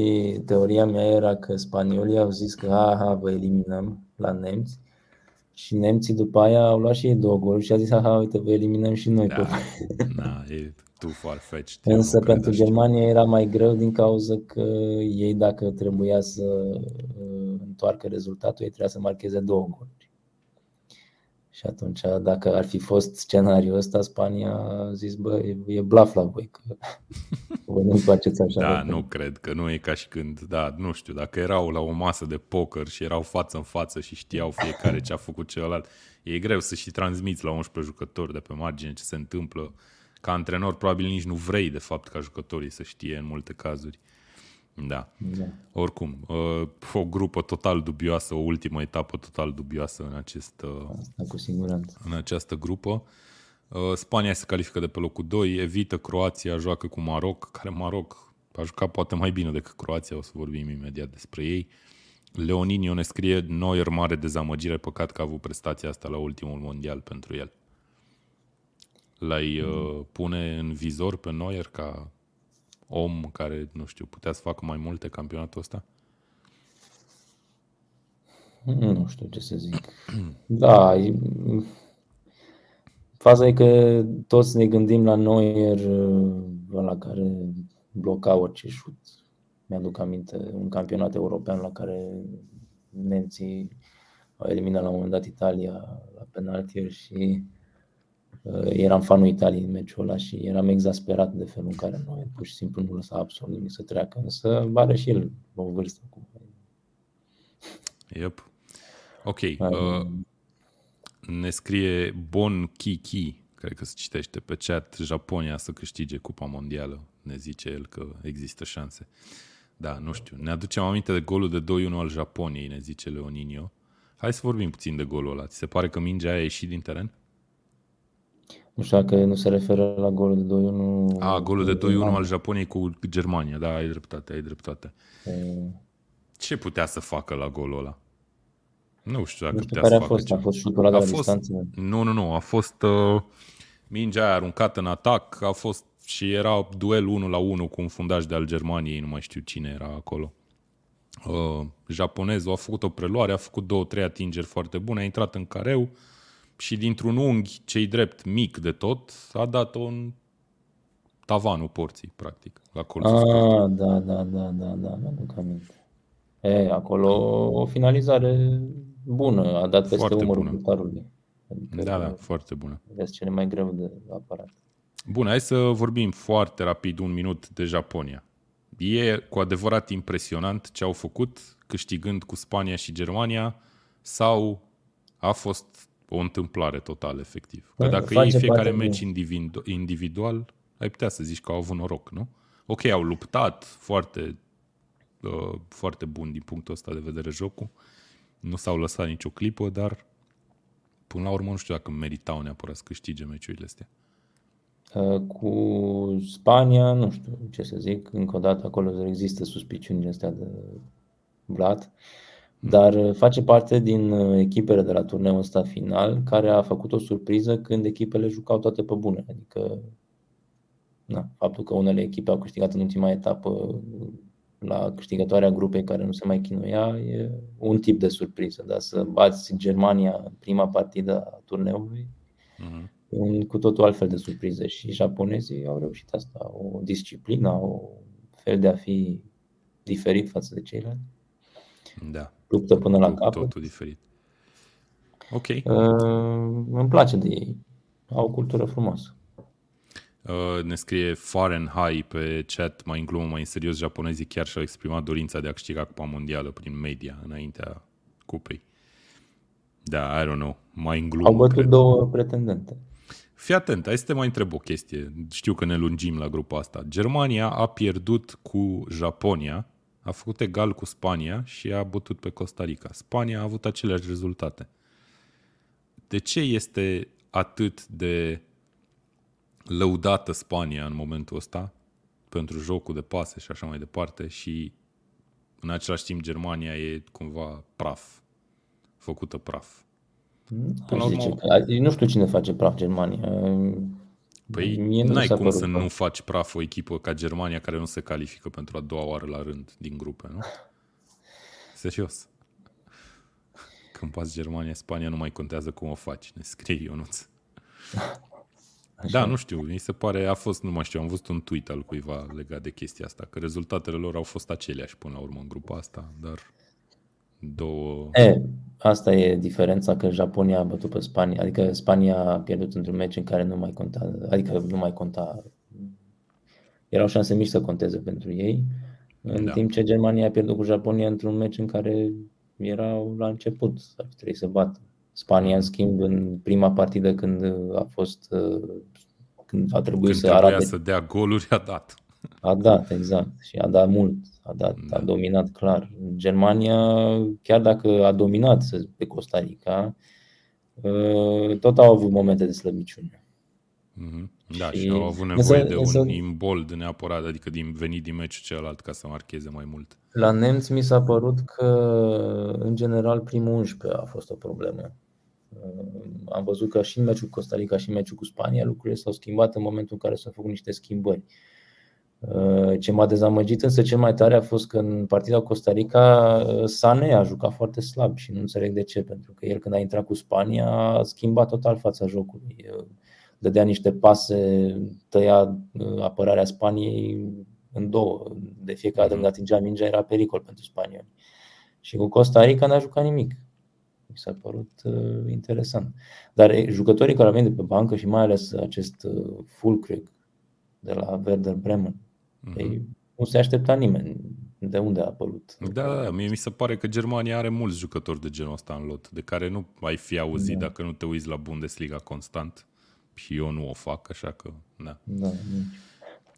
teoria mea era că spaniolii au zis că aha, vă eliminăm la nemți și nemții după aia au luat și ei două goluri și a zis aha, uite, vă eliminăm și noi. Da, da e too far-fetched. <laughs> Însă pentru Germania era mai greu din cauza că ei dacă trebuia să uh, întoarcă rezultatul, ei trebuia să marcheze două goluri. Și atunci, dacă ar fi fost scenariul ăsta, Spania a zis, bă, e, e blaf la voi, că <laughs> voi nu faceți așa. Da, nu cred, că nu e ca și când, da, nu știu, dacă erau la o masă de poker și erau față în față și știau fiecare ce a făcut celălalt, e greu să și transmiți la 11 jucători de pe margine ce se întâmplă. Ca antrenor, probabil nici nu vrei, de fapt, ca jucătorii să știe în multe cazuri. Da. da. Oricum, uh, o grupă total dubioasă, o ultimă etapă total dubioasă în, acest, uh, Asta, cu siguranță. în această grupă. Uh, Spania se califică de pe locul 2, evită Croația, joacă cu Maroc, care Maroc a jucat poate mai bine decât Croația, o să vorbim imediat despre ei. Leoninio ne scrie Neuer mare dezamăgire, păcat că a avut prestația asta la ultimul mondial pentru el. L-ai uh, pune în vizor pe Neuer ca om care, nu știu, putea să facă mai multe campionatul ăsta? Nu știu ce să zic. <clears throat> Da, e... faza e că toți ne gândim la Neuer, la care bloca orice șut. Mi-aduc aminte un campionat european la care nemții au eliminat la un moment dat Italia la penaltieri și Uh, eram fanul Italiei în meciul ăla și eram exasperat de felul în care noi pur și simplu nu lăsa absolut nimic să treacă, însă are și el o vârstă. Yep. Ok. Uh, ne scrie Bon Kiki, cred că se citește pe chat, Japonia să câștige Cupa Mondială. Ne zice el că există șanse. Da, nu știu. Ne aducem aminte de golul de 2-1 al Japoniei, ne zice Leoninio. Hai să vorbim puțin de golul ăla. Ți se pare că mingea aia a ieșit din teren? Nu știu dacă nu se referă la golul de 2-1. A, golul de 2-1 al Japoniei cu Germania, da, ai dreptate, ai dreptate. E... Ce putea să facă la golul ăla? Nu știu dacă nu știu putea care să a fost, facă a fost șutul ăla de la distanță. Nu, nu, nu, a fost uh, mingea aia aruncată în atac, a fost și era duel 1 la 1 cu un fundaj de al Germaniei, nu mai știu cine era acolo. Uh, japonezul a făcut o preluare, a făcut două, trei atingeri foarte bune, a intrat în careu, și dintr-un unghi cei drept mic de tot a dat-o în tavanul porții, practic, la colțul ah, da, da, da, da, da, mi-aduc aminte. E, acolo o finalizare bună, a dat peste foarte umărul portarului. Adică da, da, foarte bună. Vezi cele mai greu de aparat. Bun, hai să vorbim foarte rapid, un minut, de Japonia. E cu adevărat impresionant ce au făcut, câștigând cu Spania și Germania, sau a fost o întâmplare totală, efectiv. Că dacă iei fiecare meci individu- individual, ai putea să zici că au avut noroc, nu? Ok, au luptat foarte, uh, foarte bun din punctul ăsta de vedere jocul. Nu s-au lăsat nicio clipă, dar până la urmă nu știu dacă meritau neapărat să câștige meciurile astea. Uh, cu Spania, nu știu ce să zic, încă o dată acolo există suspiciunile astea de Vlad, dar face parte din echipele de la turneul ăsta final care a făcut o surpriză când echipele jucau toate pe bune. Adică na, faptul că unele echipe au câștigat în ultima etapă la câștigătoarea grupei care nu se mai chinuia e un tip de surpriză, dar să bați Germania în prima partidă a turneului uh-huh. e un cu totul altfel de surpriză și japonezii au reușit asta, o disciplină, o fel de a fi diferit față de ceilalți. Da. Luptă până la capăt. Totul diferit. Ok. Uh, îmi place de ei. Au o cultură frumoasă. Uh, ne scrie Fahrenheit pe chat, mai în glumă, mai în serios, japonezii chiar și-au exprimat dorința de a câștiga Cupa Mondială prin media înaintea cupei. Da, I don't know, mai în glumă, Au bătut cred. două pretendente. Fii atent, hai să te mai întreb o chestie. Știu că ne lungim la grupa asta. Germania a pierdut cu Japonia, a făcut egal cu Spania și a bătut pe Costa Rica. Spania a avut aceleași rezultate. De ce este atât de lăudată Spania în momentul ăsta pentru jocul de pase și așa mai departe și în același timp Germania e cumva praf, făcută praf. Până urmă... Zice, nu știu cine face praf Germania. Păi Mie nu ai cum să praf. nu faci praf o echipă ca Germania care nu se califică pentru a doua oară la rând din grupe, nu? <laughs> Serios. Când pați Germania, Spania nu mai contează cum o faci, ne scrie Ionuț. Așa. Da, nu știu, mi se pare, a fost, nu mai știu, am văzut un tweet al cuiva legat de chestia asta, că rezultatele lor au fost aceleași până la urmă în grupa asta, dar două... E, asta e diferența, că Japonia a bătut pe Spania, adică Spania a pierdut într-un meci în care nu mai conta, adică nu mai conta, erau șanse mici să conteze pentru ei, în da. timp ce Germania a pierdut cu Japonia într-un meci în care erau la început, ar trebui să bată. Spania, în schimb, în prima partidă când a fost când a trebuit când să arate să dea goluri, a dat. A dat, exact. Și a dat mult. A, dat, da. a dominat clar. Germania, chiar dacă a dominat pe Costa Rica, tot au avut momente de slăbiciune. Mm-hmm. Da, și, și au avut nevoie însă, de însă, un imbold neapărat, adică din venit din meciul celălalt ca să marcheze mai mult. La nemți mi s-a părut că, în general, primul 11 a fost o problemă. Am văzut că și în meciul cu Costa Rica și în meciul cu Spania lucrurile s-au schimbat în momentul în care s-au făcut niște schimbări. Ce m-a dezamăgit însă cel mai tare a fost că în partida cu Costa Rica Sane a jucat foarte slab și nu înțeleg de ce, pentru că el când a intrat cu Spania a schimbat total fața jocului. Dădea niște pase, tăia apărarea Spaniei în două. De fiecare dată când atingea mingea era pericol pentru spanioli. Și cu Costa Rica n-a jucat nimic. Mi s-a părut uh, interesant. Dar e, jucătorii care au venit de pe bancă și mai ales acest uh, Fulkrug de la Werder Bremen, uh-huh. Ei, nu se aștepta nimeni. De unde a apărut? Da, da, da, mie mi se pare că Germania are mulți jucători de genul ăsta în lot, de care nu ai fi auzit da. dacă nu te uiți la Bundesliga constant. Și eu nu o fac, așa că, da. da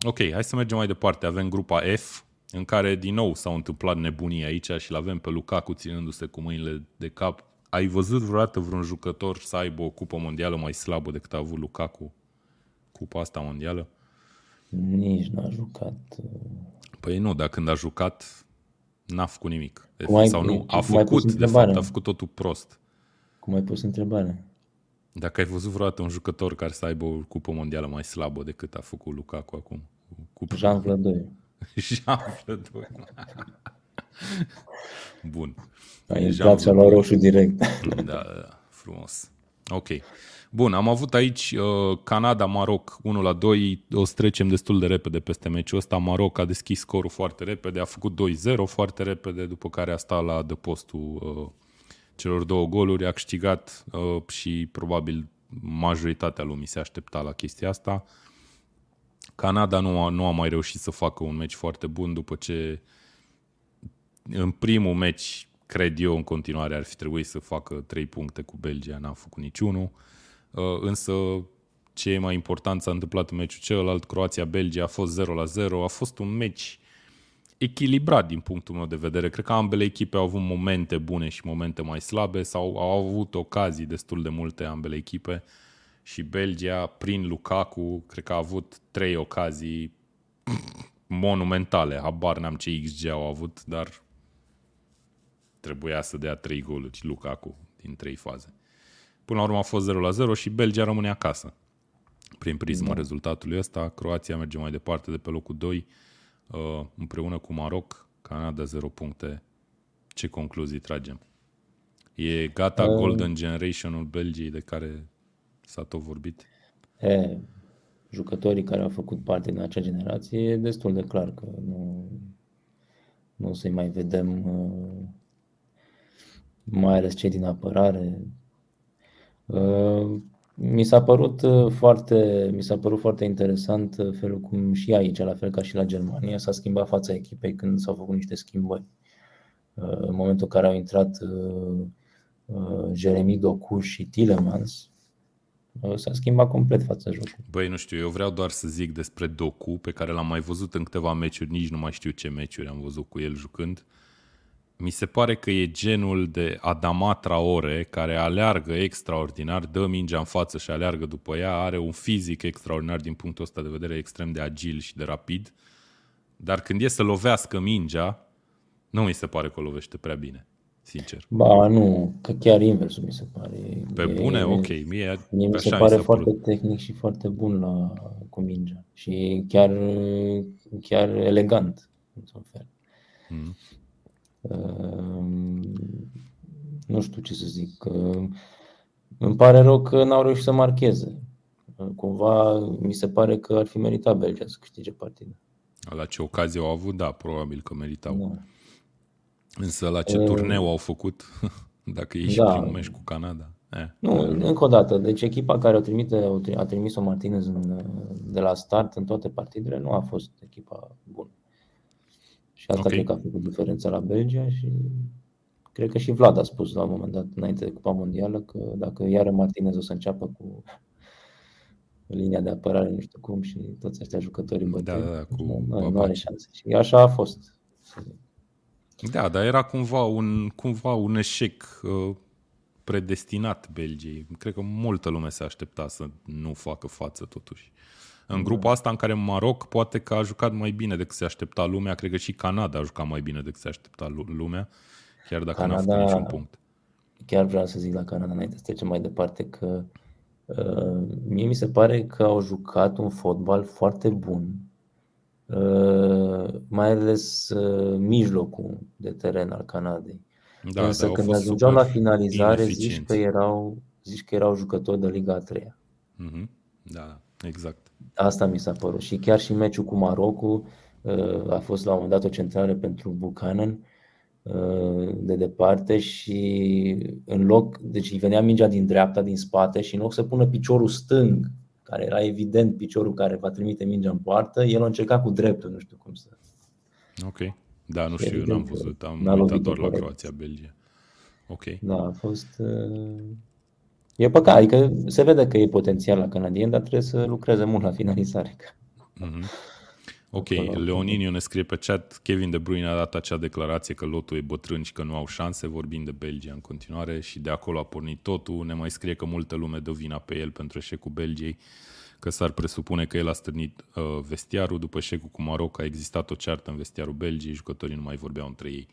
ok, hai să mergem mai departe. Avem grupa F, în care din nou s-au întâmplat nebunii aici și l-avem pe Lukaku ținându-se cu mâinile de cap ai văzut vreodată vreun jucător să aibă o cupă mondială mai slabă decât a avut Lukaku cupa asta mondială? Nici n-a jucat. Păi nu, dar când a jucat, n-a făcut nimic. Cum ai, Sau nu, a făcut, de fapt, a făcut totul prost. Cum ai pus întrebarea? Dacă ai văzut vreodată un jucător care să aibă o cupă mondială mai slabă decât a făcut Lukaku acum? Cupa Jean Vlădoi. <laughs> Jean Vlădoi. Bun. Ai intrat la roșu direct. Da, da, da, frumos. Ok. Bun, am avut aici uh, Canada-Maroc 1 la 2, o să trecem destul de repede peste meciul ăsta. Maroc a deschis scorul foarte repede, a făcut 2-0 foarte repede, după care a stat la adăpostul uh, celor două goluri, a câștigat uh, și probabil majoritatea lumii se aștepta la chestia asta. Canada nu a, nu a mai reușit să facă un meci foarte bun după ce în primul meci cred eu în continuare ar fi trebuit să facă trei puncte cu Belgia, n-a făcut niciunul. Uh, însă ce e mai important s-a întâmplat în meciul celălalt, Croația-Belgia a fost 0 la 0, a fost un meci echilibrat din punctul meu de vedere. Cred că ambele echipe au avut momente bune și momente mai slabe sau au avut ocazii destul de multe ambele echipe și Belgia, prin Lukaku, cred că a avut trei ocazii monumentale. Habar n-am ce XG au avut, dar trebuia să dea trei goluri Lukaku din trei faze. Până la urmă a fost 0 la 0 și Belgia rămâne acasă. Prin prisma da. rezultatului ăsta, Croația merge mai departe de pe locul 2, uh, împreună cu Maroc, Canada 0 puncte. Ce concluzii tragem? E gata uh, Golden Generation-ul Belgiei de care s-a tot vorbit? E, jucătorii care au făcut parte din acea generație e destul de clar că nu, nu o să-i mai vedem, uh, mai ales cei din apărare. Uh, mi s-a părut uh, foarte, mi s-a părut foarte interesant felul cum și aici, la fel ca și la Germania, s-a schimbat fața echipei când s-au făcut niște schimbări. În momentul în care au intrat Jeremy Doku și Tillemans, s-a schimbat complet fața jocului. Băi, nu știu, eu vreau doar să zic despre Doku, pe care l-am mai văzut în câteva meciuri, nici nu mai știu ce meciuri am văzut cu el jucând. Mi se pare că e genul de Adama Traore care aleargă extraordinar, dă mingea în față și aleargă după ea, are un fizic extraordinar din punctul ăsta de vedere, extrem de agil și de rapid, dar când e să lovească mingea, nu mi se pare că o lovește prea bine sincer. Ba, nu, că chiar inversul mi se pare. Pe e, bune, ok. Mie, mie mi se pare foarte părut. tehnic și foarte bun la, cu mingea. Și chiar, chiar elegant, într-un fel. Mm. Uh, nu știu ce să zic. Uh, îmi pare rău că n-au reușit să marcheze. Uh, cumva mi se pare că ar fi meritat Belgia să câștige partida. La ce ocazie au avut, da, probabil că meritau. Da. Însă la ce turneu au făcut, <laughs> dacă e și da. primul meci cu Canada? Eh. Nu, încă o dată. Deci echipa care o trimite, a trimis-o Martinez în, de la start în toate partidele nu a fost echipa bună. Și asta okay. cred că a făcut diferența la Belgia și cred că și Vlad a spus la un moment dat, înainte de Cupa Mondială, că dacă iară Martinez o să înceapă cu linia de apărare, nu știu cum, și toți ăștia jucători bătrâni, da, da, cu nu, nu are șanse. Și așa a fost. Da, dar era cumva un, cumva un eșec uh, predestinat Belgiei. Cred că multă lume se aștepta să nu facă față totuși. În da. grupa asta în care Maroc poate că a jucat mai bine decât se aștepta lumea, cred că și Canada a jucat mai bine decât se aștepta lumea, chiar dacă Canada, n-a făcut niciun punct. Chiar vreau să zic la Canada înainte să trecem mai departe că uh, mie mi se pare că au jucat un fotbal foarte bun Uh, mai ales uh, mijlocul de teren al Canadei. Da, Însă da, când ajungeau la finalizare, zici că, erau, zici că erau jucători de Liga a 3 mm-hmm. Da, exact. Asta mi s-a părut. Și chiar și meciul cu Marocul uh, a fost la un moment dat o centrare pentru Buchanan de departe și în loc, deci îi venea mingea din dreapta, din spate și în loc să pună piciorul stâng care era evident piciorul care va trimite mingea în poartă, el a încercat cu dreptul, nu știu cum să... Ok. Da, nu știu, eu n-am văzut, am uitat doar la Croația-Belgia. Ok. Da, a fost... Uh... E păcat, adică se vede că e potențial la canadien, dar trebuie să lucreze mult la finalizare. Mm-hmm. Ok, Leoniniu ne scrie pe chat, Kevin De Bruyne a dat acea declarație că lotul e bătrân și că nu au șanse, vorbind de Belgia în continuare și de acolo a pornit totul. Ne mai scrie că multă lume dă vina pe el pentru eșecul Belgiei, că s-ar presupune că el a stârnit uh, vestiarul. După eșecul cu Maroc a existat o ceartă în vestiarul Belgiei, jucătorii nu mai vorbeau între ei.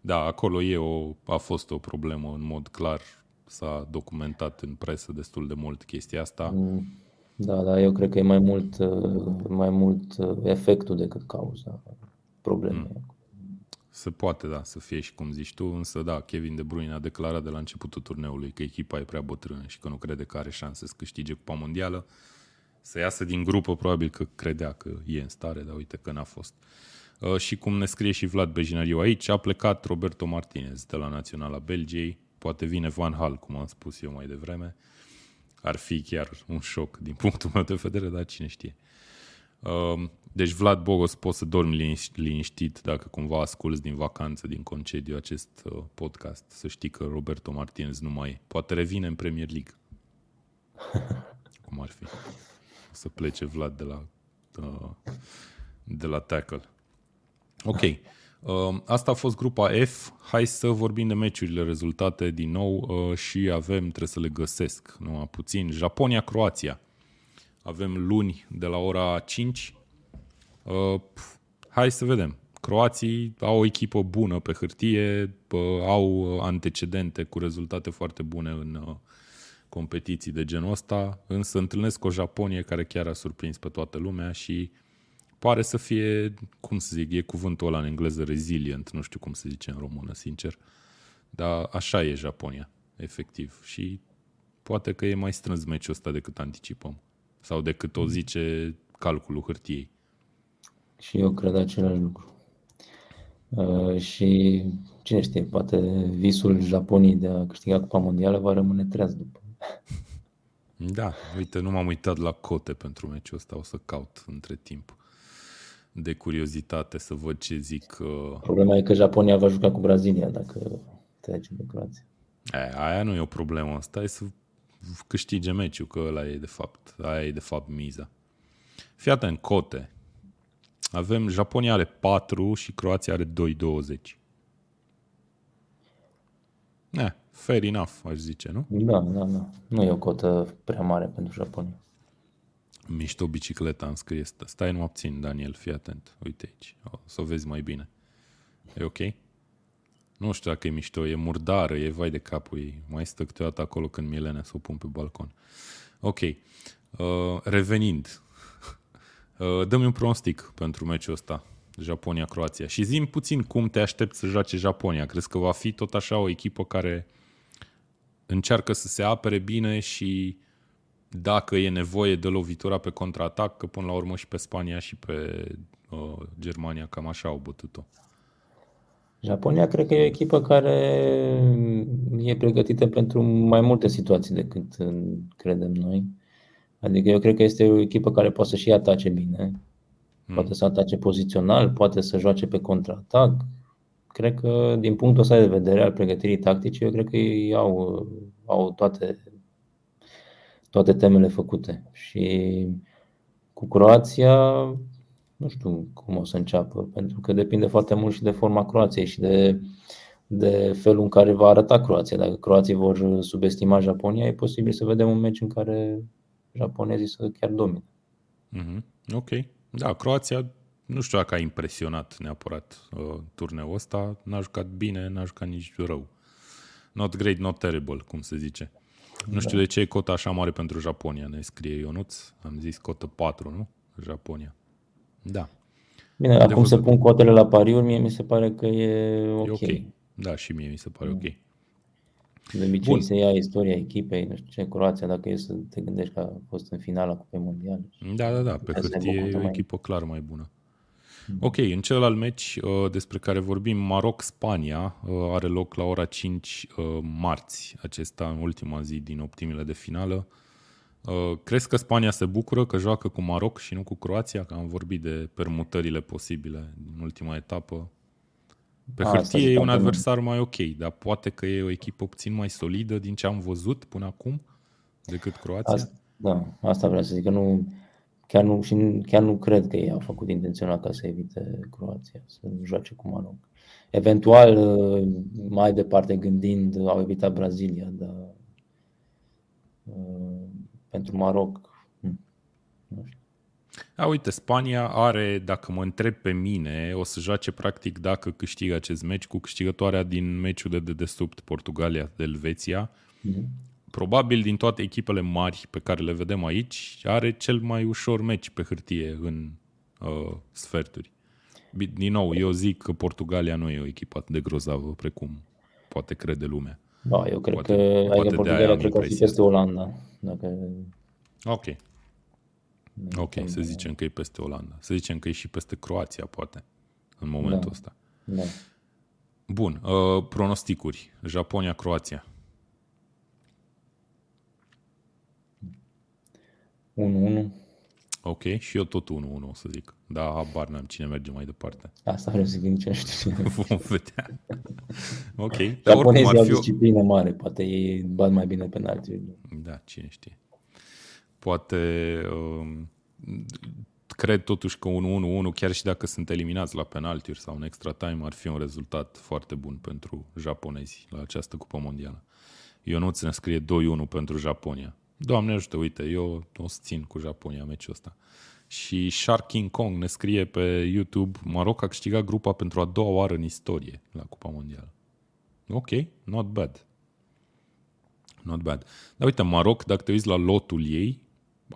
Da, acolo e o, a fost o problemă în mod clar, s-a documentat în presă destul de mult chestia asta. Mm da, da, eu cred că e mai mult, mai mult efectul decât cauza problemei. Mm. Se poate, da, să fie și cum zici tu, însă da, Kevin De Bruyne a declarat de la începutul turneului că echipa e prea bătrână și că nu crede că are șanse să câștige Cupa Mondială. Să iasă din grupă, probabil că credea că e în stare, dar uite că n-a fost. Uh, și cum ne scrie și Vlad Bejinariu aici, a plecat Roberto Martinez de la Naționala Belgiei, poate vine Van Hal, cum am spus eu mai devreme. Uh, ar fi chiar un șoc din punctul meu de vedere, dar cine știe. Um, deci, Vlad Bogos, poți să dormi liniștit dacă cumva asculți din vacanță, din concediu acest uh, podcast, să știi că Roberto Martinez nu mai e. Poate revine în Premier League. <laughs> Cum ar fi? O să plece Vlad de la, uh, de la tackle. Ok. Um, asta a fost grupa F. Hai să vorbim de meciurile rezultate din nou uh, și avem, trebuie să le găsesc, nu puțin, Japonia-Croația. Avem luni de la ora 5. Uh, hai să vedem. Croații au o echipă bună pe hârtie, au antecedente cu rezultate foarte bune în uh, competiții de genul ăsta, însă întâlnesc o Japonie care chiar a surprins pe toată lumea și pare să fie, cum să zic, e cuvântul ăla în engleză resilient, nu știu cum se zice în română, sincer. Dar așa e Japonia, efectiv. Și poate că e mai strâns meciul ăsta decât anticipăm. Sau decât o zice calculul hârtiei. Și eu cred același lucru. Uh, și cine știe, poate visul Japoniei de a câștiga Cupa Mondială va rămâne treaz după. Da, uite, nu m-am uitat la cote pentru meciul ăsta, o să caut între timp de curiozitate să văd ce zic. Uh... Problema e că Japonia va juca cu Brazilia dacă trece de Croația. E, aia nu e o problemă, asta e să câștige meciul, că ăla e de fapt, aia e de fapt miza. Fii atent, cote. Avem, Japonia are 4 și Croația are 2,20. Eh, fair enough, aș zice, nu? Da, da, da. Nu e o cotă prea mare pentru Japonia. Mișto bicicleta îmi scrie. Stai, nu obțin, Daniel, fii atent. Uite aici, o să o vezi mai bine. E ok? Nu știu dacă e mișto, e murdară, e vai de capul ei. Mai stă câteodată acolo când Milena să o pun pe balcon. Ok. Uh, revenind, <laughs> uh, dă-mi un pronostic pentru meciul ăsta. Japonia-Croația. Și zi puțin cum te aștepți să joace Japonia. Crezi că va fi tot așa o echipă care încearcă să se apere bine și dacă e nevoie de lovitura pe contraatac, că până la urmă și pe Spania și pe uh, Germania cam așa au bătut-o. Japonia cred că e o echipă care e pregătită pentru mai multe situații decât credem noi. Adică eu cred că este o echipă care poate să și atace bine, mm. poate să atace pozițional, poate să joace pe contraatac. Cred că din punctul ăsta de vedere al pregătirii tactice, eu cred că ei au, au toate, toate temele făcute. Și cu Croația nu știu cum o să înceapă, pentru că depinde foarte mult și de forma Croației și de, de felul în care va arăta Croația. Dacă croații vor subestima Japonia, e posibil să vedem un meci în care japonezii să chiar domine. Mm-hmm. Ok. Da, Croația nu știu dacă a impresionat neapărat uh, turneul ăsta. N-a jucat bine, n-a jucat nici rău. Not great, not terrible, cum se zice. Da. Nu știu de ce e cota așa mare pentru Japonia, ne scrie Ionuț. Am zis cotă 4, nu? Japonia. Da. Bine, de acum să pun cotele la pariuri, mie mi se pare că e ok. E ok. Da, și mie mi se pare ok. De obicei Bun. se ia istoria echipei, nu știu ce, Croația, dacă e să te gândești că a fost în finala Cupei Mondiale. Da, da, da, pe hârtie e o echipă clar mai bună. Mm. Ok, în celălalt meci uh, despre care vorbim, Maroc-Spania, uh, are loc la ora 5 uh, marți, acesta în ultima zi din optimile de finală. Uh, crezi că Spania se bucură că joacă cu Maroc și nu cu Croația? Că am vorbit de permutările posibile din ultima etapă. Pe A, hârtie e un adversar mai ok, dar poate că e o echipă puțin mai solidă din ce am văzut până acum decât Croația. Asta, da, asta vreau să zic, că nu, chiar, nu, și chiar nu cred că ei au făcut intenționat ca să evite Croația, să joace cu Maroc. Eventual, uh, mai departe gândind, au evitat Brazilia, dar uh, pentru Maroc. Hm. Nu știu. A, uite, Spania are, dacă mă întreb pe mine, o să joace practic dacă câștigă acest meci cu câștigătoarea din meciul de dedesubt Portugalia de Elveția. Mm-hmm. Probabil din toate echipele mari pe care le vedem aici, are cel mai ușor meci pe hârtie în uh, sferturi. Din nou, eu zic că Portugalia nu e o echipă de grozavă precum poate crede lumea. Da, eu cred poate, că poate Portugalia cred că fi peste Olanda. Dacă... Ok. Ok, să zicem că e peste Olanda. Să zicem că e și peste Croația, poate, în momentul da. ăsta. Da. Bun, uh, pronosticuri. Japonia-Croația. 1-1. Ok, și eu tot 1-1 o să zic. Da, habar n-am cine merge mai departe. Asta vreau să zic, nici nu știu cine. <laughs> Vom vedea. ok. Dar Japonezii au fi... disciplină mare, poate ei bat mai bine penalti. Da, cine știe. Poate... Um, cred totuși că un 1-1, chiar și dacă sunt eliminați la penaltiuri sau în extra time, ar fi un rezultat foarte bun pentru japonezi la această cupă mondială. Ionuț ne scrie 2-1 pentru Japonia. Doamne ajută, uite, eu o să țin cu Japonia meciul ăsta. Și Shark King Kong ne scrie pe YouTube, Maroc a câștigat grupa pentru a doua oară în istorie la Cupa Mondială. Ok, not bad. Not bad. Dar uite, Maroc, dacă te uiți la lotul ei,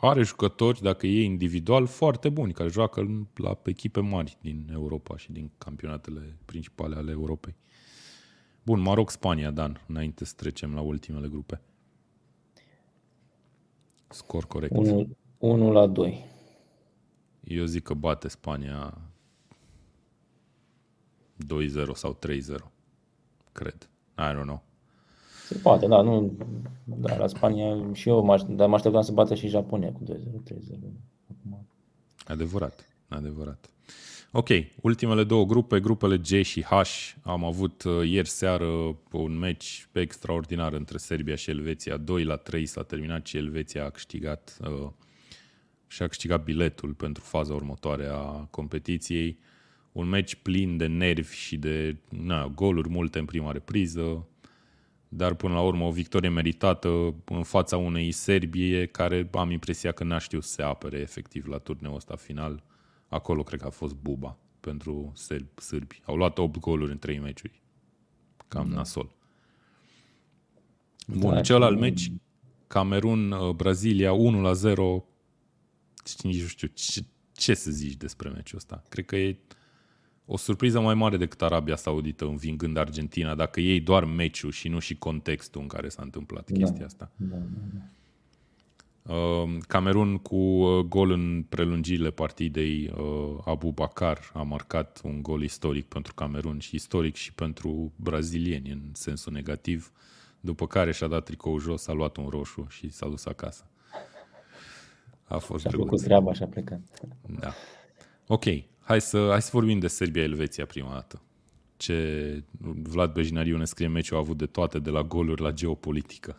are jucători, dacă e individual, foarte buni, care joacă la echipe mari din Europa și din campionatele principale ale Europei. Bun, Maroc-Spania, Dan, înainte să trecem la ultimele grupe. Scor corect. 1, 1 la 2. Eu zic că bate Spania 2-0 sau 3-0. Cred. I don't know. Se poate, da, nu, da, la Spania și eu, m dar mă așteptam să bată și Japonia cu 2-0, 3-0. Adevărat, adevărat. Ok, ultimele două grupe, grupele G și H, am avut uh, ieri seară un meci extraordinar între Serbia și Elveția, 2 la 3 s-a terminat și Elveția a câștigat uh, și a câștigat biletul pentru faza următoare a competiției. Un meci plin de nervi și de na, goluri multe în prima repriză, dar până la urmă o victorie meritată în fața unei Serbie care am impresia că n-a știut să se apere efectiv la turneul ăsta final. Acolo cred că a fost buba pentru sârbi. Au luat 8 goluri în 3 meciuri. Cam da. nasol. Bun, da, celălalt meci, Camerun-Brazilia 1 la 0. Nici nu știu ce, ce să zici despre meciul ăsta. Cred că e o surpriză mai mare decât Arabia Saudită învingând Argentina, dacă iei doar meciul și nu și contextul în care s-a întâmplat da. chestia asta. Da, da, da. Uh, Camerun cu uh, gol în prelungirile partidei, uh, Abu Bakar a marcat un gol istoric pentru Camerun și istoric și pentru brazilieni în sensul negativ, după care și-a dat tricou jos, a luat un roșu și s-a dus acasă. A fost Și-a făcut treaba și a plecat. Da. Ok, Hai să, hai să vorbim de Serbia-Elveția prima dată. Ce Vlad Bejinariu ne scrie meciul a avut de toate, de la goluri la geopolitică,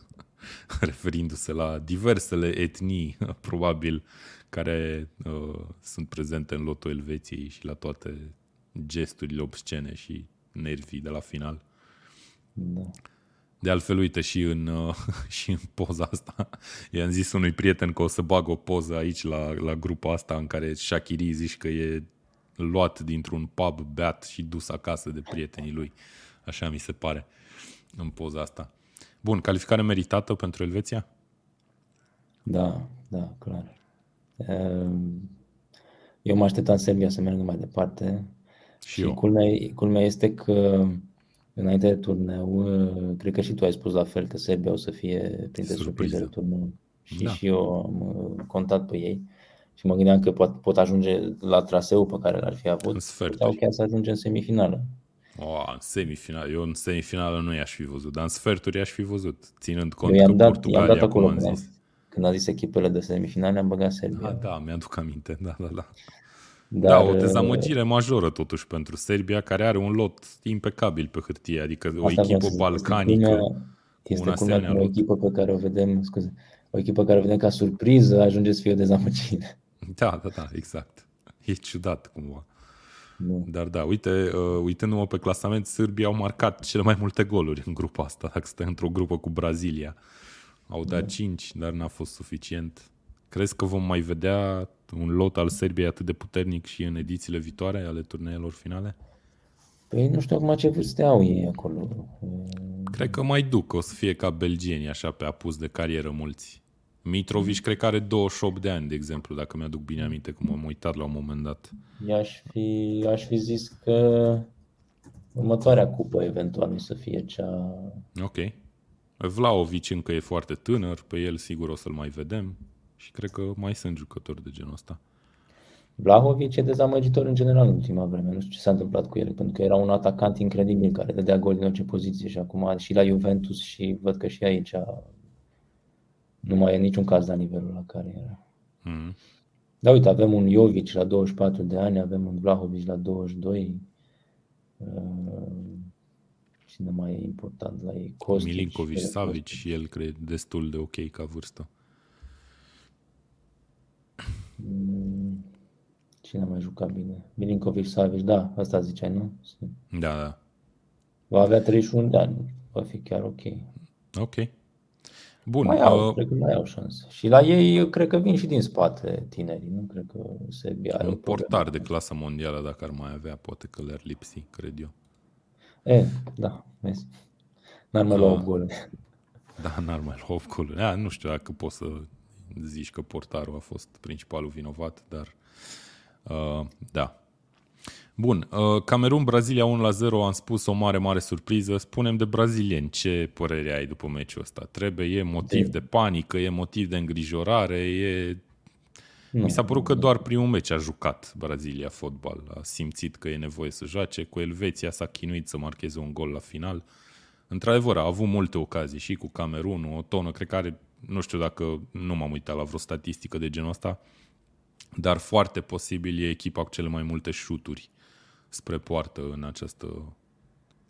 <laughs> referindu-se la diversele etnii, <laughs> probabil, care uh, sunt prezente în lotul Elveției și la toate gesturile obscene și nervii de la final. Da. De altfel, uite, și în, uh, <laughs> și în poza asta, i-am zis unui prieten că o să bag o poză aici la, la grupa asta în care Shakiri zici că e luat dintr-un pub, beat și dus acasă de prietenii lui. Așa mi se pare în poza asta. Bun, calificare meritată pentru Elveția? Da, da, clar. Ehm, eu mă așteptam Serbia să meargă mai departe. Și, și eu. Culmea, culmea este că înainte de turneu, cred că și tu ai spus la fel că Serbia o să fie printre surprizele turneului. Și, da. și eu am contat pe ei și mă gândeam că pot, pot ajunge la traseu pe care l-ar fi avut sau chiar să ajunge în semifinală. Oh, în semifinală. Eu în semifinală nu i-aș fi văzut, dar în sferturi i-aș fi văzut, ținând cont că dat, Portugalia, dat acolo, cum am zis. Când a zis echipele de semifinale, am băgat Serbia. Da, da, mi-aduc aminte, da, da, da. Dar, da, o dezamăgire majoră totuși pentru Serbia, care are un lot impecabil pe hârtie, adică o echipă balcanică este cu un o echipă pe care o vedem, scuze, o echipă care o vedem ca surpriză, ajunge să fie o dezamăgire. Da, da, da, exact. E ciudat cumva. Nu. Dar da, uite, uh, uitându-mă pe clasament, sârbii au marcat cele mai multe goluri în grupa asta, dacă stai într-o grupă cu Brazilia. Au dat da. 5, dar n-a fost suficient. Crezi că vom mai vedea un lot al Serbiei atât de puternic și în edițiile viitoare ale turneelor finale? Păi nu știu acum ce vârste au ei acolo. Cred că mai duc, o să fie ca belgieni, așa, pe apus de carieră mulți. Mitrovic mm. cred că are 28 de ani, de exemplu, dacă mi-aduc bine aminte, cum am uitat la un moment dat. I-aș fi, aș fi zis că următoarea cupă eventual nu să fie cea... Ok. Vlaovic încă e foarte tânăr, pe el sigur o să-l mai vedem și cred că mai sunt jucători de genul ăsta. Vlahovic e dezamăgitor în general în ultima vreme. Nu știu ce s-a întâmplat cu el, pentru că era un atacant incredibil care dădea gol din orice poziție și acum și la Juventus și văd că și aici nu mai e niciun caz la nivelul la care era. Mm. Da, uite, avem un Jovic la 24 de ani, avem un Vlahovic la 22. Uh, cine mai e important la ei? Kostic, Milinkovic, Savic și el cred destul de ok ca vârstă. Mm, cine a mai jucat bine? Milinkovic, Savic, da, asta ziceai, nu? Da, da. Va avea 31 de ani, va fi chiar ok. Ok. Bun. Mai au, uh, cred că mai au șanse. Și la ei, eu cred că vin și din spate tinerii, nu cred că Serbia are o un problemă. portar de clasă mondială, dacă ar mai avea, poate că le-ar lipsi, cred eu. E, da, vezi. N-ar mai lua Da. 8 goluri. Da, n-ar mai lua 8 goluri. A, nu știu dacă poți să zici că portarul a fost principalul vinovat, dar uh, da. Bun, uh, Camerun-Brazilia 1 la 0, am spus o mare, mare surpriză. Spunem de brazilieni, ce părere ai după meciul ăsta? Trebuie, e motiv de, de panică, e motiv de îngrijorare, e... Nu. Mi s-a părut că doar primul meci a jucat Brazilia fotbal, a simțit că e nevoie să joace, cu Elveția s-a chinuit să marcheze un gol la final. Într-adevăr, a avut multe ocazii și cu Camerunul, o tonă, cred că are, nu știu dacă nu m-am uitat la vreo statistică de genul ăsta, dar foarte posibil e echipa cu cele mai multe șuturi spre poartă în această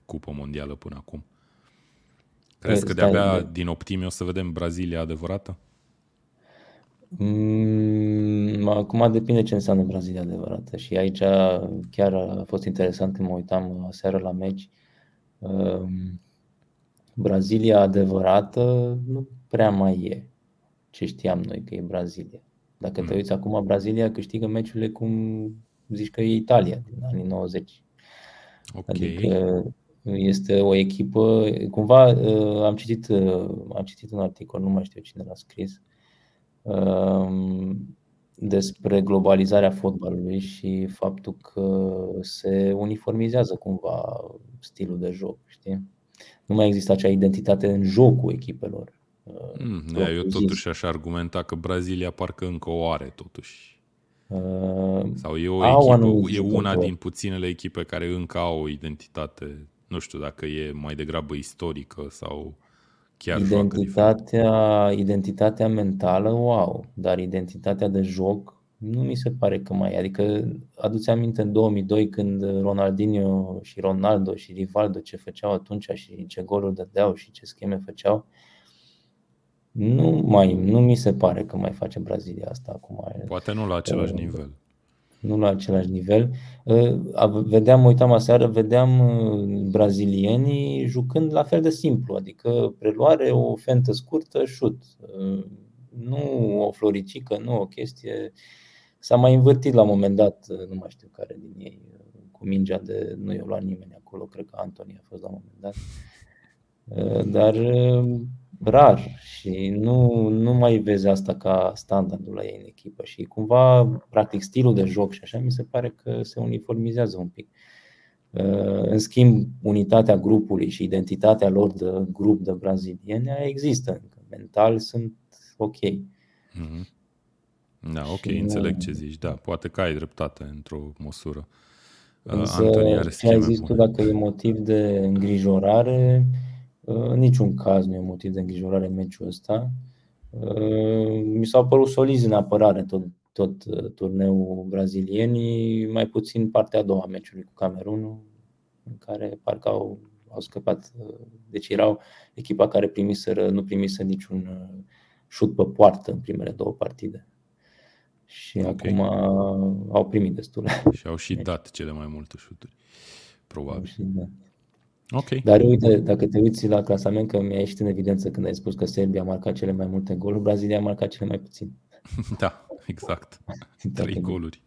cupă mondială până acum. Crezi că Stai, de-abia de- din optime o să vedem Brazilia adevărată? Mm, acum depinde ce înseamnă Brazilia adevărată și aici chiar a fost interesant când mă uitam aseară la meci. Um, Brazilia adevărată nu prea mai e ce știam noi că e Brazilia. Dacă te Mm. uiți acum, Brazilia câștigă meciurile cum zici că e Italia din anii 90. Ok. Adică este o echipă, cumva uh, am citit, uh, am citit un articol, nu mai știu cine l-a scris, um, despre globalizarea fotbalului și faptul că se uniformizează cumva stilul de joc, știi? Nu mai există acea identitate în jocul echipelor. uh, Mm, da, eu propriu-zis. totuși aș argumenta că Brazilia parcă încă o are totuși. Uh, Sau e o Au echipă, anumiți e una jucători. din puținele echipe care încă au o identitate, nu știu dacă e mai degrabă istorică sau chiar joacă diferit. Identitatea, identitatea mentală o au, dar identitatea de joc nu mi se pare că mai e. Adică aduți aminte în 2002 când Ronaldinho și Ronaldo și Rivaldo ce făceau atunci și ce goluri dădeau și ce scheme făceau. Nu, mai, nu mi se pare că mai face Brazilia asta acum. Poate nu la același Uh, nivel. nu la același nivel. Uh, a- Vedeam, mă uitam aseară, vedeam uh, brazilienii jucând la fel de simplu, adică preluare, o fentă scurtă, șut. Uh, Nu o floricică, nu o chestie. S-a mai învârtit la un moment dat, uh, nu mai știu care din ei, uh, cu mingea de nu i-a luat nimeni acolo, cred că Antoni a fost la un moment dat. Uh, Dar uh, rar și nu, nu mai vezi asta ca standardul la ei în echipă și cumva, practic, stilul de joc și așa mi se pare că se uniformizează un pic. Uh, În schimb, unitatea grupului și identitatea lor de grup de brazilieni aia există încă. Mental sunt ok. Mhm. Da, ok, Și nu- înțeleg ce zici. Da, poate că ai dreptate într-o măsură. Uh, Însă, Antoni are ce ai scheme zis tu, bune. dacă e motiv de îngrijorare, uh, în niciun caz nu e motiv de îngrijorare meciul ăsta. Uh, Mi s-au părut solizi în apărare tot, tot uh, turneul brazilienii, mai puțin partea a doua a meciului cu Camerunul, în care parcă au, au scăpat. uh, Deci erau echipa care primiseră, nu primise niciun uh, șut pe poartă în primele două partide. Și Ok. acum uh, au primit destule. Și au și <laughs> dat cele mai multe șuturi. Probabil. Și, da. Ok. Dar uite, dacă te uiți la clasament, că mi-a ieșit în evidență când ai spus că Serbia a marcat cele mai multe goluri, Brazilia a marcat cele mai puțin. <laughs> Da, exact. <laughs> Trei goluri.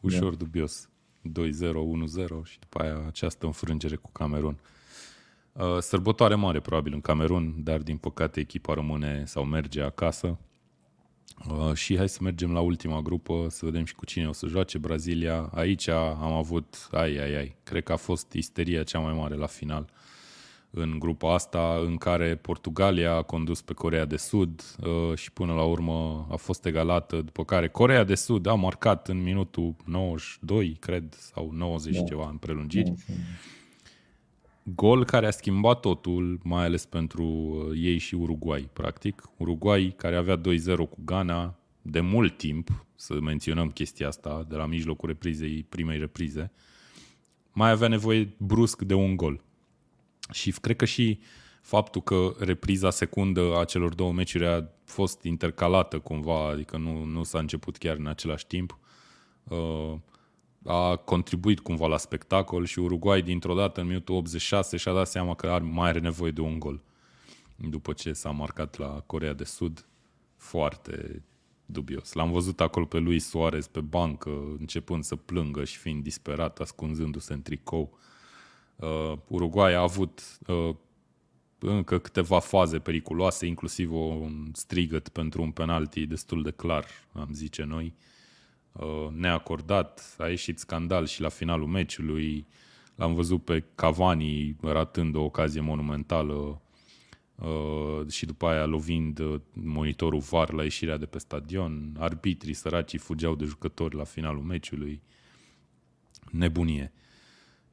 Ușor dubios. 2-0, 1-0 și după aia această înfrângere cu Camerun. Uh, Sărbătoare mare probabil în Camerun, dar din păcate echipa rămâne sau merge acasă. Uh, Și hai să mergem la ultima grupă, să vedem și cu cine o să joace Brazilia. Aici am avut, ai, ai, ai, cred că a fost isteria cea mai mare la final în grupa asta, în care Portugalia a condus pe Corea de Sud uh, și până la urmă a fost egalată, după care Corea de Sud a marcat în minutul 92, cred, sau 90 Da. ceva în prelungiri. Gol care a schimbat totul, mai ales pentru uh, ei și Uruguay, practic. Uruguay, care avea 2-0 cu Ghana de mult timp, să menționăm chestia asta, de la mijlocul reprizei, primei reprize, mai avea nevoie brusc de un gol. Și cred că și faptul că repriza secundă a celor două meciuri a fost intercalată cumva, adică nu, nu s-a început chiar în același timp, uh, a contribuit cumva la spectacol și Uruguay dintr-o dată în minutul 86 și-a dat seama că ar, mai are nevoie de un gol. după ce s-a marcat la Corea de Sud. Foarte dubios. L-am văzut acolo pe lui Suarez pe bancă, începând să plângă și fiind disperat, ascunzându-se în tricou. Uh, Uruguay a avut uh, încă câteva faze periculoase, inclusiv un strigăt pentru un penalti destul de clar, am zice noi, uh, neacordat. A ieșit scandal și la finalul meciului. L-am văzut pe Cavani ratând o ocazie monumentală uh, și după aia lovind uh, monitorul VAR la ieșirea de pe stadion. Arbitrii săracii fugeau de jucători la finalul meciului. Nebunie.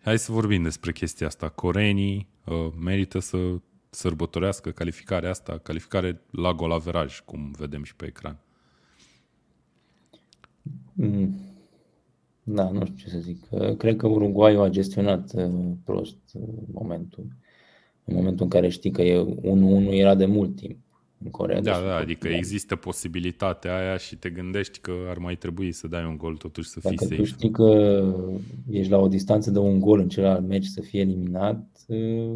Hai să vorbim despre chestia asta. Coreenii uh, merită să sărbătorească calificarea asta, calificare la golaveraj, cum vedem și pe ecran. Mm. Da, nu știu ce să zic. Cred că Uruguay a gestionat uh, prost uh, momentul. În momentul în care știi că e 1-1 era de mult timp în Corea Da, da, adică da. există posibilitatea aia și te gândești că ar mai trebui să dai un gol totuși să Dacă fii safe. tu știi că ești la o distanță de un gol în celălalt meci să fie eliminat, uh,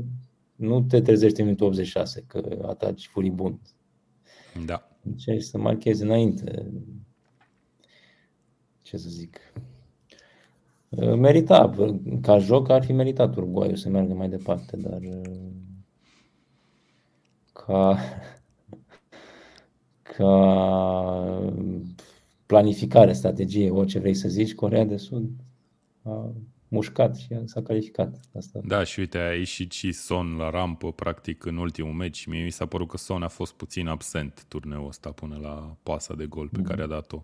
nu te trezești în minutul 86 că ataci furibund. Da. Încerci să marchezi înainte. Ce să zic. Merita, ca joc ar fi meritat Uruguay să meargă mai departe, dar ca, <laughs> ca planificare, strategie, orice vrei să zici, Corea de Sud a mușcat și s-a calificat. Asta. Da, și uite, a ieșit și Son la rampă, practic, în ultimul meci. Mie mi s-a părut că Son a fost puțin absent turneul ăsta până la pasa de gol pe mm. care a dat-o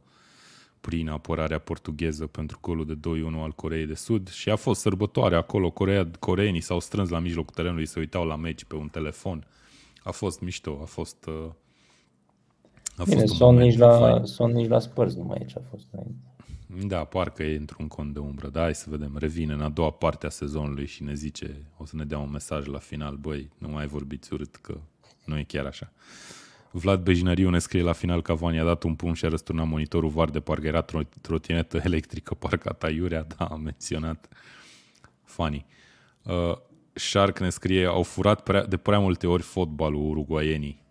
prin apărarea portugheză pentru golul de 2-1 al Coreei de Sud și a fost sărbătoare acolo. Corea, coreenii s-au strâns la mijlocul terenului, se uitau la meci pe un telefon. A fost mișto, a fost... Uh, a Bine, fost son, nici la, son nici la Spurs nu mai aici a fost înainte. Da, parcă e într-un cont de umbră. Da, hai să vedem. Revine în a doua parte a sezonului și ne zice, o să ne dea un mesaj la final, băi, nu mai vorbiți urât că nu e chiar așa. Vlad Bejinariu ne scrie la final că Vani a dat un pumn și a răsturnat monitorul VAR de parcă era trotinetă <laughs> electrică parcată aiurea, da, am menționat. Funny. Uh, Shark ne scrie, au furat prea, de prea multe ori fotbalul uruguaienii.